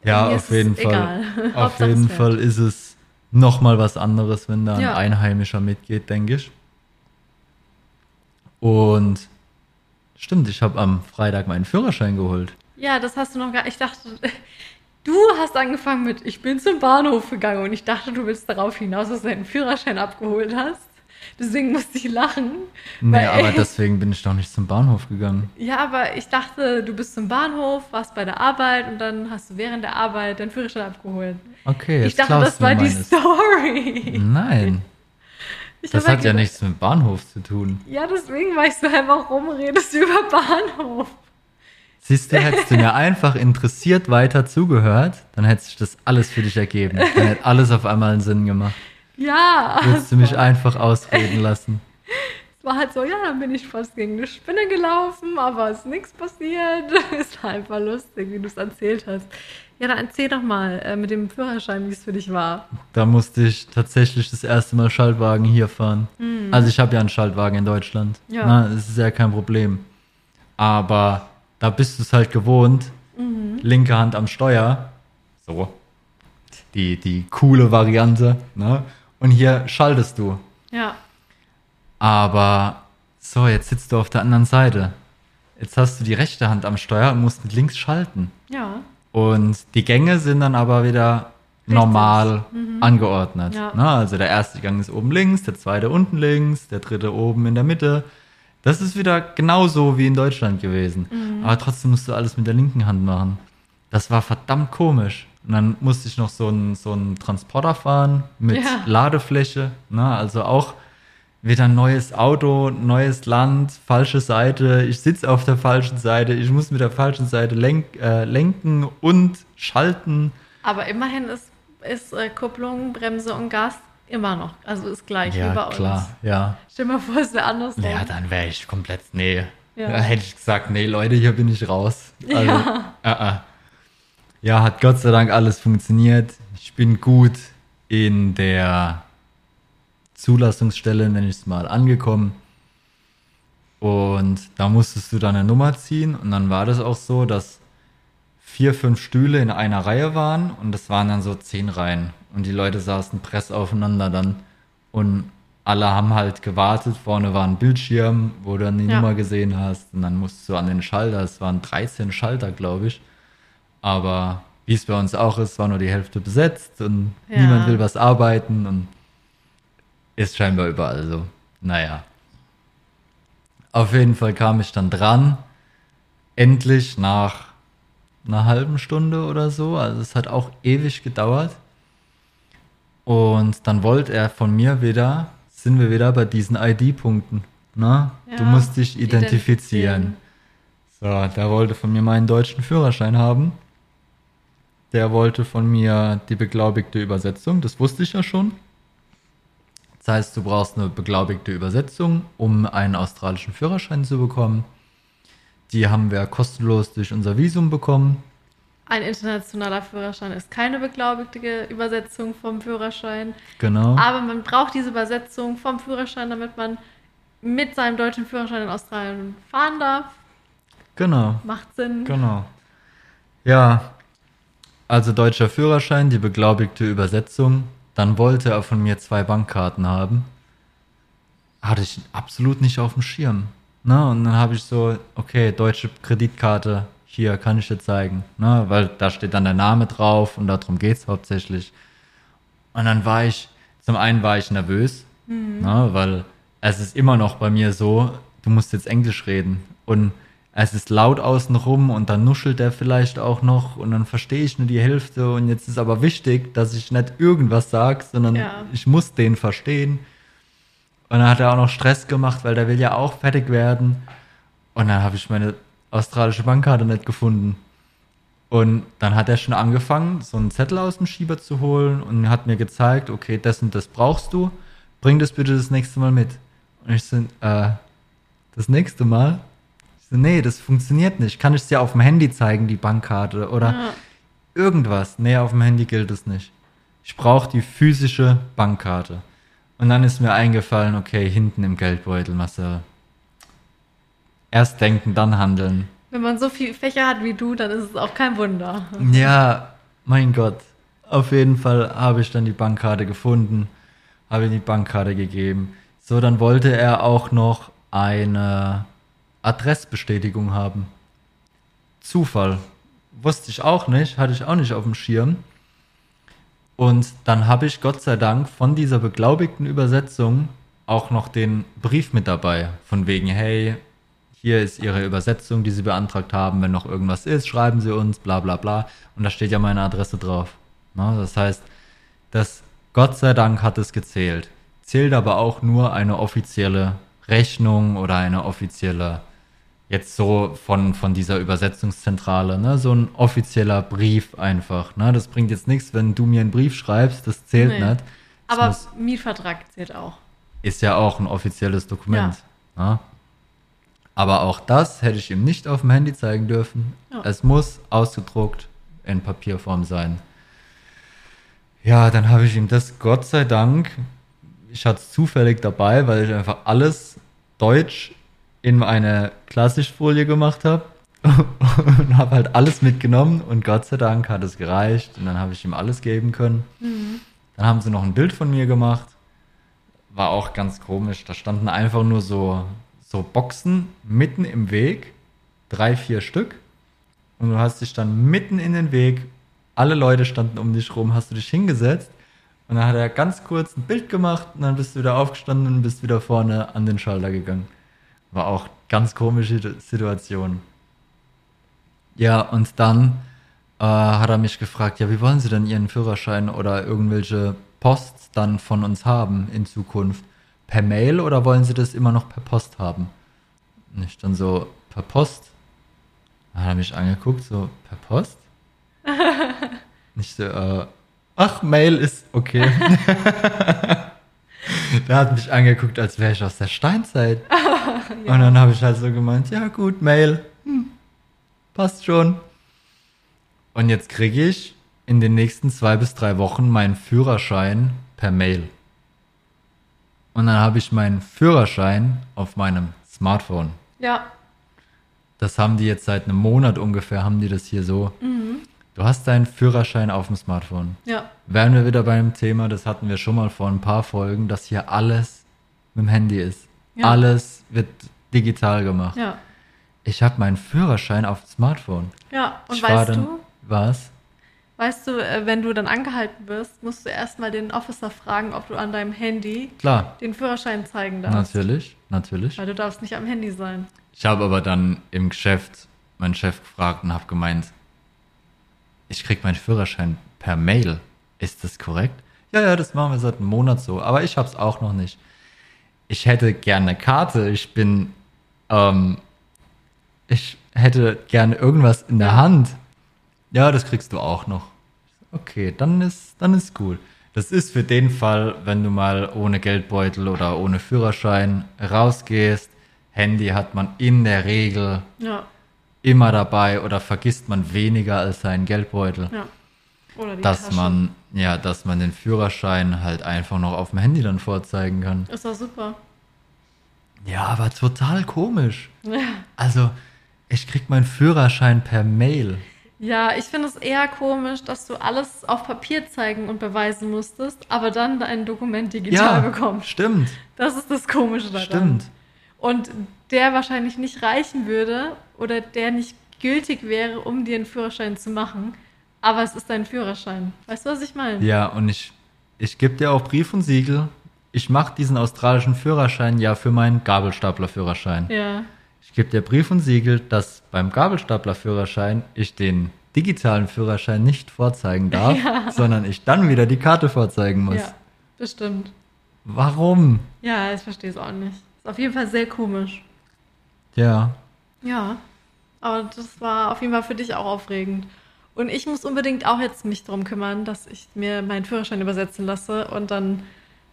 Ja, auf jeden Fall. egal. [LAUGHS] Auf jeden. Fall ist es nochmal was anderes, wenn da ein Ja. Einheimischer mitgeht, denke ich. Und stimmt, ich habe am Freitag meinen Führerschein geholt. Ja, das hast du noch gar Ich dachte, [LAUGHS] du hast angefangen mit, ich bin zum Bahnhof gegangen und ich dachte, du willst darauf hinaus, dass du deinen Führerschein abgeholt hast. Deswegen musste ich lachen. Nee, weil- aber [LAUGHS] deswegen bin ich doch nicht zum Bahnhof gegangen. Ja, aber ich dachte, du bist zum Bahnhof, warst bei der Arbeit und dann hast du während der Arbeit deinen Führerschein abgeholt. Okay, jetzt ich dachte, das war die. Story. Nein, [LAUGHS] Ich das hat ja gedacht- nichts mit Bahnhof zu tun. Ja, deswegen war ich so einfach rumredest du über Bahnhof. Siehst du, hättest du mir [LAUGHS] einfach interessiert weiter zugehört, dann hätte sich das alles für dich ergeben. Dann hätte alles auf einmal einen Sinn gemacht. Ja, Würdest du mich [LAUGHS] einfach ausreden lassen. es war halt so, ja, dann bin ich fast gegen eine Spinne gelaufen, aber ist nichts passiert. [LAUGHS] Es war einfach lustig, wie du es erzählt hast. Ja, dann erzähl doch mal äh, mit dem Führerschein, wie es für dich war. Da musste ich tatsächlich das erste Mal Schaltwagen hier fahren. Also ich habe ja einen Schaltwagen in Deutschland. Ja. Na, das ist ja kein Problem. Aber da bist du es halt gewohnt. Linke Hand am Steuer. So. Die, die coole Variante. Ne? Und hier schaltest du. Ja, Aber so, jetzt sitzt du auf der anderen Seite. Jetzt hast du die rechte Hand am Steuer und musst mit links schalten. ja, Und die Gänge sind dann aber wieder Richtig. normal angeordnet. Ja. Ne? Also der erste Gang ist oben links, der zweite unten links, der dritte oben in der Mitte. Das ist wieder genauso wie in Deutschland gewesen. Mhm. Aber trotzdem musst du alles mit der linken Hand machen. Das war verdammt komisch. Und dann musste ich noch so einen so einen Transporter fahren mit Ja. Ladefläche. Ne? Also auch wieder ein neues Auto, neues Land, falsche Seite. Ich sitze auf der falschen Seite. Ich muss mit der falschen Seite lenk, äh, lenken und schalten. aber immerhin ist, ist äh, Kupplung, Bremse und Gas immer noch, also ist gleich wie bei Ja, uns. klar, ja. Stell dir mal vor, es wäre andersrum. Ja, dann wäre ich komplett, nee. Ja. Da hätte ich gesagt, nee, Leute, hier bin ich raus. Also, Ja. äh, äh. Ja, hat Gott sei Dank alles funktioniert. Ich bin gut in der Zulassungsstelle, nenne ich es mal, angekommen. Und da musstest du dann eine Nummer ziehen und dann war das auch so, dass vier, fünf Stühle in einer Reihe waren und das waren dann so zehn Reihen. Und die Leute saßen press aufeinander dann und alle haben halt gewartet. Vorne war ein Bildschirm, wo du dann die Ja. Nummer gesehen hast und dann musst du an den Schalter. Es waren 13 Schalter, glaube ich. Aber wie es bei uns auch ist, war nur die Hälfte besetzt und Ja. niemand will was arbeiten und ist scheinbar überall so. Naja. Auf jeden Fall kam ich dann dran. Endlich nach einer halben Stunde oder so. Also es hat auch ewig gedauert. Und dann wollte er von mir wieder, sind wir wieder bei diesen ID-Punkten. Ne? du Ja, musst dich identifizieren. So, der wollte von mir meinen deutschen Führerschein haben. Der wollte von mir die beglaubigte Übersetzung. Das wusste ich ja schon. Das heißt, du brauchst eine beglaubigte Übersetzung, um einen australischen Führerschein zu bekommen. Die haben wir kostenlos durch unser Visum bekommen. Ein internationaler Führerschein ist keine beglaubigte Übersetzung vom Führerschein. Genau. Aber man braucht diese Übersetzung vom Führerschein, damit man mit seinem deutschen Führerschein in Australien fahren darf. Genau. Macht Sinn. Genau. Ja, also deutscher Führerschein, die beglaubigte Übersetzung. Dann wollte er von mir zwei Bankkarten haben. Hatte ich absolut nicht auf dem Schirm. Na, und dann habe ich so, okay, deutsche Kreditkarte, hier kann ich dir zeigen. Na, weil da steht dann der Name drauf und darum geht es hauptsächlich. Und dann war ich, zum einen war ich nervös, na, weil es ist immer noch bei mir so, du musst jetzt Englisch reden. Und es ist laut außenrum und dann nuschelt er vielleicht auch noch und dann verstehe ich nur die Hälfte und jetzt ist aber wichtig, dass ich nicht irgendwas sage, sondern Ja. ich muss den verstehen. Und dann hat er auch noch Stress gemacht, weil der will ja auch fertig werden. Und dann habe ich meine australische Bankkarte nicht gefunden. Und dann hat er schon angefangen, so einen Zettel aus dem Schieber zu holen und hat mir gezeigt, okay, das und das brauchst du. bring das bitte das nächste Mal mit. Und ich so, äh, das nächste Mal? Nee, das funktioniert nicht. Kann ich es dir auf dem Handy zeigen, die Bankkarte oder Ja. irgendwas? Nee, auf dem Handy gilt es nicht. Ich brauche die physische Bankkarte. Und dann ist mir eingefallen, okay, hinten im Geldbeutel, Marcel. Erst denken, dann handeln. Wenn man so viele Fächer hat wie du, dann ist es auch kein Wunder. Ja, mein Gott. Auf jeden Fall habe ich dann die Bankkarte gefunden, habe ihm die Bankkarte gegeben. So, dann wollte er auch noch eine Adressbestätigung haben. Zufall. Wusste ich auch nicht, hatte ich auch nicht auf dem Schirm. Und dann habe ich Gott sei Dank von dieser beglaubigten Übersetzung auch noch den Brief mit dabei. Von wegen, hey, hier ist Ihre Übersetzung, die Sie beantragt haben. Wenn noch irgendwas ist, schreiben Sie uns, bla bla bla. Und da steht ja meine Adresse drauf. Das heißt, das Gott sei Dank hat es gezählt. Zählt aber auch nur eine offizielle Rechnung oder eine offizielle, jetzt so von, von dieser Übersetzungszentrale, ne? so ein offizieller Brief einfach. Ne? Das bringt jetzt nichts, wenn du mir einen Brief schreibst, das zählt Nee. nicht. Das Aber muss, Mietvertrag zählt auch. ist ja auch ein offizielles Dokument. Ne? Aber auch das hätte ich ihm nicht auf dem Handy zeigen dürfen. Ja. Es muss ausgedruckt in Papierform sein. Ja, dann habe ich ihm das Gott sei Dank, ich hatte es zufällig dabei, weil ich einfach alles Deutsch in eine Klassischfolie gemacht habe [LAUGHS] und habe halt alles mitgenommen und Gott sei Dank hat es gereicht und dann habe ich ihm alles geben können. Dann haben sie noch ein Bild von mir gemacht. War auch ganz komisch. Da standen einfach nur so, so Boxen mitten im Weg. Drei, vier Stück. Und du hast dich dann mitten in den Weg. Alle Leute standen um dich rum. Hast du dich hingesetzt. Und dann hat er ganz kurz ein Bild gemacht. Und dann bist du wieder aufgestanden und bist wieder vorne an den Schalter gegangen. War auch ganz komische Situation. Ja, und dann äh, hat er mich gefragt, ja, wie wollen Sie denn Ihren Führerschein oder irgendwelche Posts dann von uns haben in Zukunft? Per Mail oder wollen Sie das immer noch per Post haben? Und ich dann so, per Post? Dann hat er mich angeguckt, so, per Post? [LAUGHS] Nicht so, äh, ach, Mail ist okay. [LAUGHS] der hat mich angeguckt, als wäre ich aus der Steinzeit. [LAUGHS] Und dann habe ich halt so gemeint, ja gut, Mail, hm, passt schon. Und jetzt kriege ich in den nächsten zwei bis drei Wochen meinen Führerschein per Mail. Und dann habe ich meinen Führerschein auf meinem Smartphone. Ja, Das haben die jetzt seit einem Monat ungefähr, haben die das hier so. Du hast deinen Führerschein auf dem Smartphone. ja, Wären wir wieder beim Thema, das hatten wir schon mal vor ein paar Folgen, dass hier alles mit dem Handy ist. Ja. Alles wird digital gemacht. ja. Ich habe meinen Führerschein auf dem Smartphone. Ja, und ich weißt dann, du, Was? weißt du, äh, wenn du dann angehalten wirst, musst du erstmal den Officer fragen, ob du an deinem Handy Klar, den Führerschein zeigen darfst. natürlich, natürlich. Weil du darfst nicht am Handy sein. Ich habe aber dann im Geschäft meinen Chef gefragt und habe gemeint, ich krieg meinen Führerschein per Mail. Ist das korrekt? Ja, ja, das machen wir seit einem Monat so, aber ich habe es auch noch nicht. Ich hätte gerne eine Karte. Ich bin, ähm, ich hätte gerne irgendwas in der. Hand. Ja, das kriegst du auch noch. Okay, dann ist, dann ist gut. Das ist für den Fall, wenn du mal ohne Geldbeutel oder ohne Führerschein rausgehst. Handy hat man in der Regel Ja, immer dabei oder vergisst man weniger als seinen Geldbeutel. ja. Dass Tasche. man, ja, dass man den Führerschein halt einfach noch auf dem Handy dann vorzeigen kann. Ist doch super. Ja, aber total komisch. Ja. Also, ich krieg meinen Führerschein per Mail. Ja, ich finde es eher komisch, dass du alles auf Papier zeigen und beweisen musstest, aber dann dein Dokument digital bekommst. stimmt, Das ist das Komische daran. stimmt. Und der wahrscheinlich nicht reichen würde oder der nicht gültig wäre, um dir einen Führerschein zu machen. Aber es ist dein Führerschein. Weißt du, was ich meine? Ja, und ich, ich gebe dir auch Brief und Siegel. Ich mache diesen australischen Führerschein ja für meinen Gabelstaplerführerschein. Ja. Ich gebe dir Brief und Siegel, dass beim Gabelstaplerführerschein ich den digitalen Führerschein nicht vorzeigen darf, [LAUGHS] sondern ich dann wieder die Karte vorzeigen muss. Ja, bestimmt. Warum? Ja, ich verstehe es auch nicht. Ist auf jeden Fall sehr komisch. Ja. Ja, aber das war auf jeden Fall für dich auch aufregend. Und ich muss unbedingt auch jetzt mich darum kümmern, dass ich mir meinen Führerschein übersetzen lasse und dann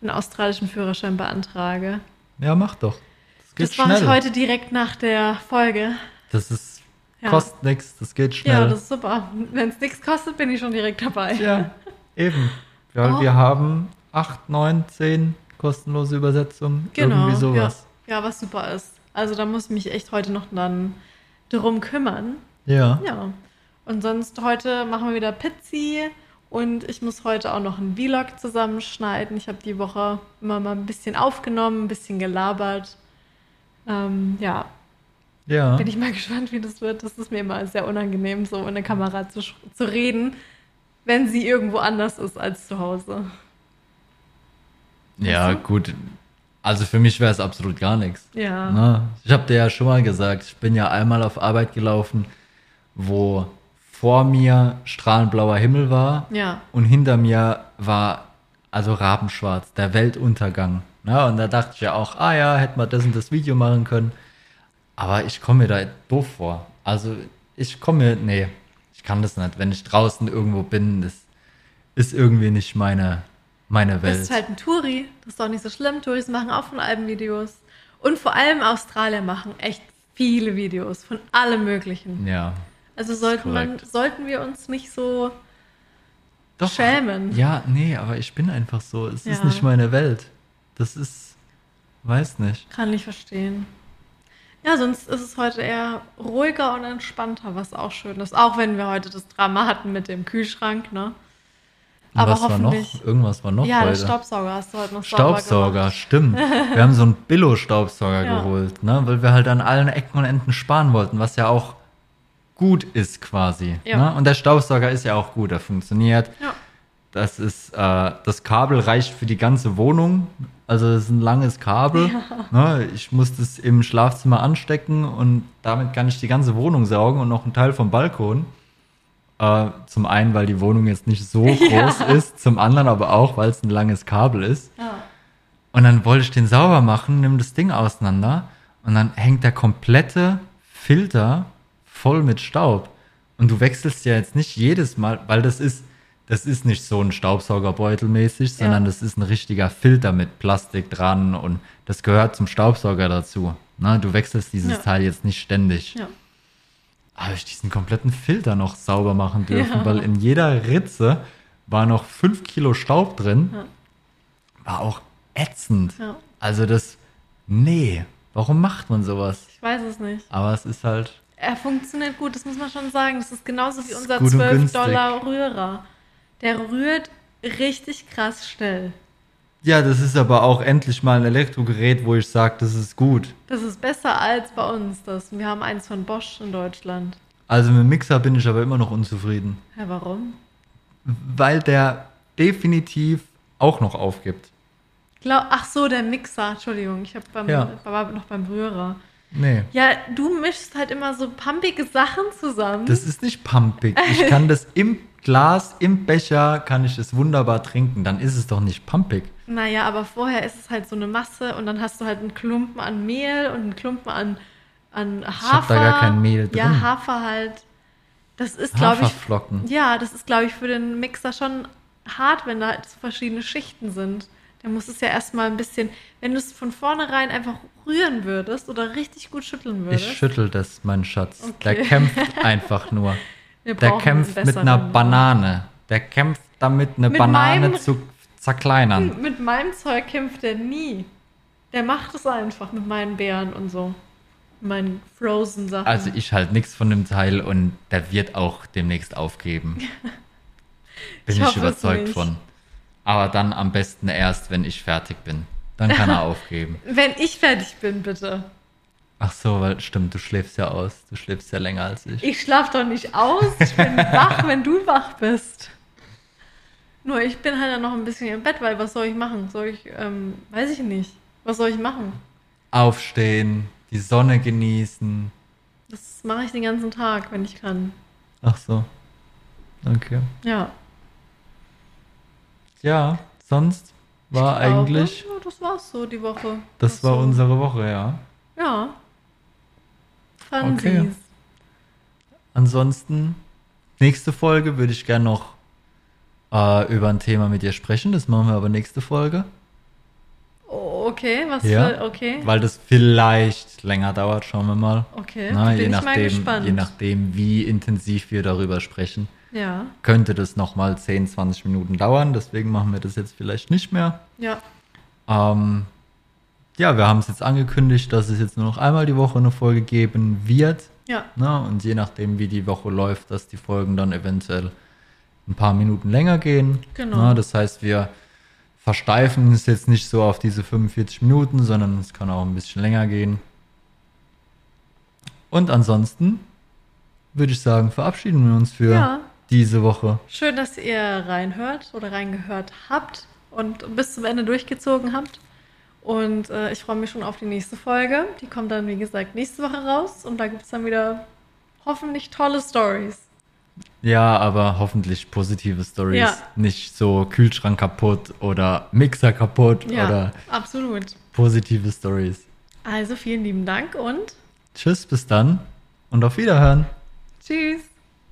einen australischen Führerschein beantrage. Ja, mach doch. Das geht Das mache ich heute direkt nach der Folge. Das ist, Ja. kostet nichts, das geht Ja, schnell. das ist super. Wenn es nichts kostet, bin ich schon direkt dabei. Ja, eben. Weil Oh. wir haben acht, neun, zehn kostenlose Übersetzungen. Genau. Irgendwie sowas. Ja. ja, was super ist. Also da muss ich mich echt heute noch dann drum kümmern. Ja. Ja. Und sonst heute machen wir wieder Pizzi und ich muss heute auch noch einen Vlog zusammenschneiden. Ich habe die Woche immer mal ein bisschen aufgenommen, ein bisschen gelabert. Ähm, ja, Ja. bin ich mal [LAUGHS] gespannt, wie das wird. Das ist mir immer sehr unangenehm, so in der Kamera zu, zu reden, wenn sie irgendwo anders ist als zu Hause. Ja, du? gut. Also für mich wäre es absolut gar nichts. Ja. Na, ich habe dir ja schon mal gesagt, ich bin ja einmal auf Arbeit gelaufen, wo vor mir strahlenblauer Himmel war Ja. und hinter mir war also rabenschwarz, der Weltuntergang. Na, und da dachte ich ja auch, ah ja, hätten wir das und das Video machen können. Aber ich komme mir da doof vor. Also ich komme mir, nee, ich kann das nicht. Wenn ich draußen irgendwo bin, das ist irgendwie nicht meine, meine Welt. bist halt ein Touri. Das ist doch nicht so schlimm. Touris machen auch von allem Videos. Und vor allem Australier machen echt viele Videos von allem Möglichen. ja. Also sollten, man, sollten wir uns nicht so Doch. schämen. Ja, nee, aber ich bin einfach so. Es ist Ja. nicht meine Welt. Das ist, weiß nicht. Kann ich verstehen. Ja, sonst ist es heute eher ruhiger und entspannter, was auch schön ist. Auch wenn wir heute das Drama hatten mit dem Kühlschrank, ne? Aber was war noch? hoffentlich- Irgendwas war noch ja, heute. der Staubsauger hast du heute noch Staubsauger, stimmt. [LAUGHS] Wir haben so einen Billo-Staubsauger Ja. geholt, ne? weil wir halt an allen Ecken und Enden sparen wollten, was ja auch gut ist quasi. Ja. Ne? Und der Staubsauger ist ja auch gut, er funktioniert. Ja. Das ist, äh, das Kabel reicht für die ganze Wohnung. Also es ist ein langes Kabel. Ne? Ich muss das im Schlafzimmer anstecken und damit kann ich die ganze Wohnung saugen und noch einen Teil vom Balkon. Äh, zum einen, weil die Wohnung jetzt nicht so [LAUGHS] groß ist, zum anderen aber auch, weil es ein langes Kabel ist. Ja. Und dann wollte ich den sauber machen, nimm das Ding auseinander und dann hängt der komplette Filter voll mit Staub. Und du wechselst ja jetzt nicht jedes Mal, weil das ist, das ist nicht so ein Staubsaugerbeutel mäßig, sondern Ja. das ist ein richtiger Filter mit Plastik dran und das gehört zum Staubsauger dazu. Na, du wechselst dieses Ja. Teil jetzt nicht ständig. Ja. Habe ich diesen kompletten Filter noch sauber machen dürfen, Ja. weil in jeder Ritze war noch fünf Kilo Staub drin. War auch ätzend. Also das, nee, warum macht man sowas? Ich weiß es nicht. Aber es ist halt, Er funktioniert gut, das muss man schon sagen. Das ist genauso wie unser gut und 12 günstig. Dollar Rührer. Der rührt richtig krass schnell. ja, das ist aber auch endlich mal ein Elektrogerät, wo ich sage, das ist gut. Das ist besser als bei uns das. Wir haben eins von Bosch in Deutschland. Also mit dem Mixer bin ich aber immer noch unzufrieden, Ja, warum? weil der definitiv auch noch aufgibt. Glaub, ach so, der Mixer. Entschuldigung, ich hab beim, Ja. war noch beim Rührer. Nee. Ja, du mischst halt immer so pumpige Sachen zusammen. Das ist nicht pumpig. Ich kann das im Glas, im Becher, kann ich es wunderbar trinken. Dann ist es doch nicht pumpig. naja, aber vorher ist es halt so eine Masse und dann hast du halt einen Klumpen an Mehl und einen Klumpen an, an Hafer. hab da gar kein Mehl Ja, drin. Hafer halt. Das ist, glaube ich, Haferflocken. ja, das ist, glaube ich, für den Mixer schon hart, wenn da halt so verschiedene Schichten sind. Der muss es ja erstmal ein bisschen, wenn du es von vornherein einfach rühren würdest oder richtig gut schütteln würdest. Ich schüttel das, mein Schatz. Okay. Der kämpft einfach nur. [LAUGHS] Der kämpft mit einer. Banane. Der kämpft damit, eine Mit Banane meinem- zu zerkleinern. Mit meinem Zeug kämpft er nie. Der macht es einfach mit meinen Beeren und so. Meinen Frozen Sachen. Also ich halt nichts von dem Teil und der wird auch demnächst aufgeben. [LAUGHS] Bin Ich ich, überzeugt von. Aber dann am besten erst, wenn ich fertig bin. Dann kann er [LAUGHS] aufgeben. Wenn ich fertig bin, bitte. Ach so, weil stimmt, du schläfst ja aus. Du schläfst ja länger als ich. Ich schlaf doch nicht aus. Ich bin [LAUGHS] wach, wenn du wach bist. Nur ich bin halt dann noch ein bisschen im Bett, weil was soll ich machen? Soll ich, ähm, weiß ich nicht. Was soll ich machen? Aufstehen, die Sonne genießen. Das mache ich den ganzen Tag, wenn ich kann. Ach so. Okay. Ja. Ja, sonst war Ich glaube, eigentlich, Ja, das war's so die Woche. das Ach war so. unsere Woche, ja. Ja. Fanden Okay. Sie's. Ansonsten, nächste Folge würde ich gerne noch äh, über ein Thema mit dir sprechen. Das machen wir aber nächste Folge. okay, was Ja, für, okay. weil das vielleicht länger dauert, schauen wir mal. Okay, Na, bin je, ich mal nachdem, gespannt. je nachdem, wie intensiv wir darüber sprechen, Ja, könnte das nochmal 10, 20 Minuten dauern. Deswegen machen wir das jetzt vielleicht nicht mehr. ja, Ähm, ja, wir haben es jetzt angekündigt, dass es jetzt nur noch einmal die Woche eine Folge geben wird. ja, Ne? Und je nachdem, wie die Woche läuft, dass die Folgen dann eventuell ein paar Minuten länger gehen. Genau. Ne? Das heißt, wir versteifen es jetzt nicht so auf diese 45 Minuten, sondern es kann auch ein bisschen länger gehen. Und ansonsten würde ich sagen, verabschieden wir uns für Ja. Diese Woche. Schön, dass ihr reinhört oder reingehört habt und bis zum Ende durchgezogen habt. Und äh, ich freue mich schon auf die nächste Folge. Die kommt dann, wie gesagt, nächste Woche raus. Und da gibt es dann wieder hoffentlich tolle Stories. Ja, aber hoffentlich positive Stories. Ja. Nicht so Kühlschrank kaputt oder Mixer kaputt Ja, oder absolut. positive Stories. Also vielen lieben Dank und Tschüss, bis dann und auf Wiederhören. tschüss.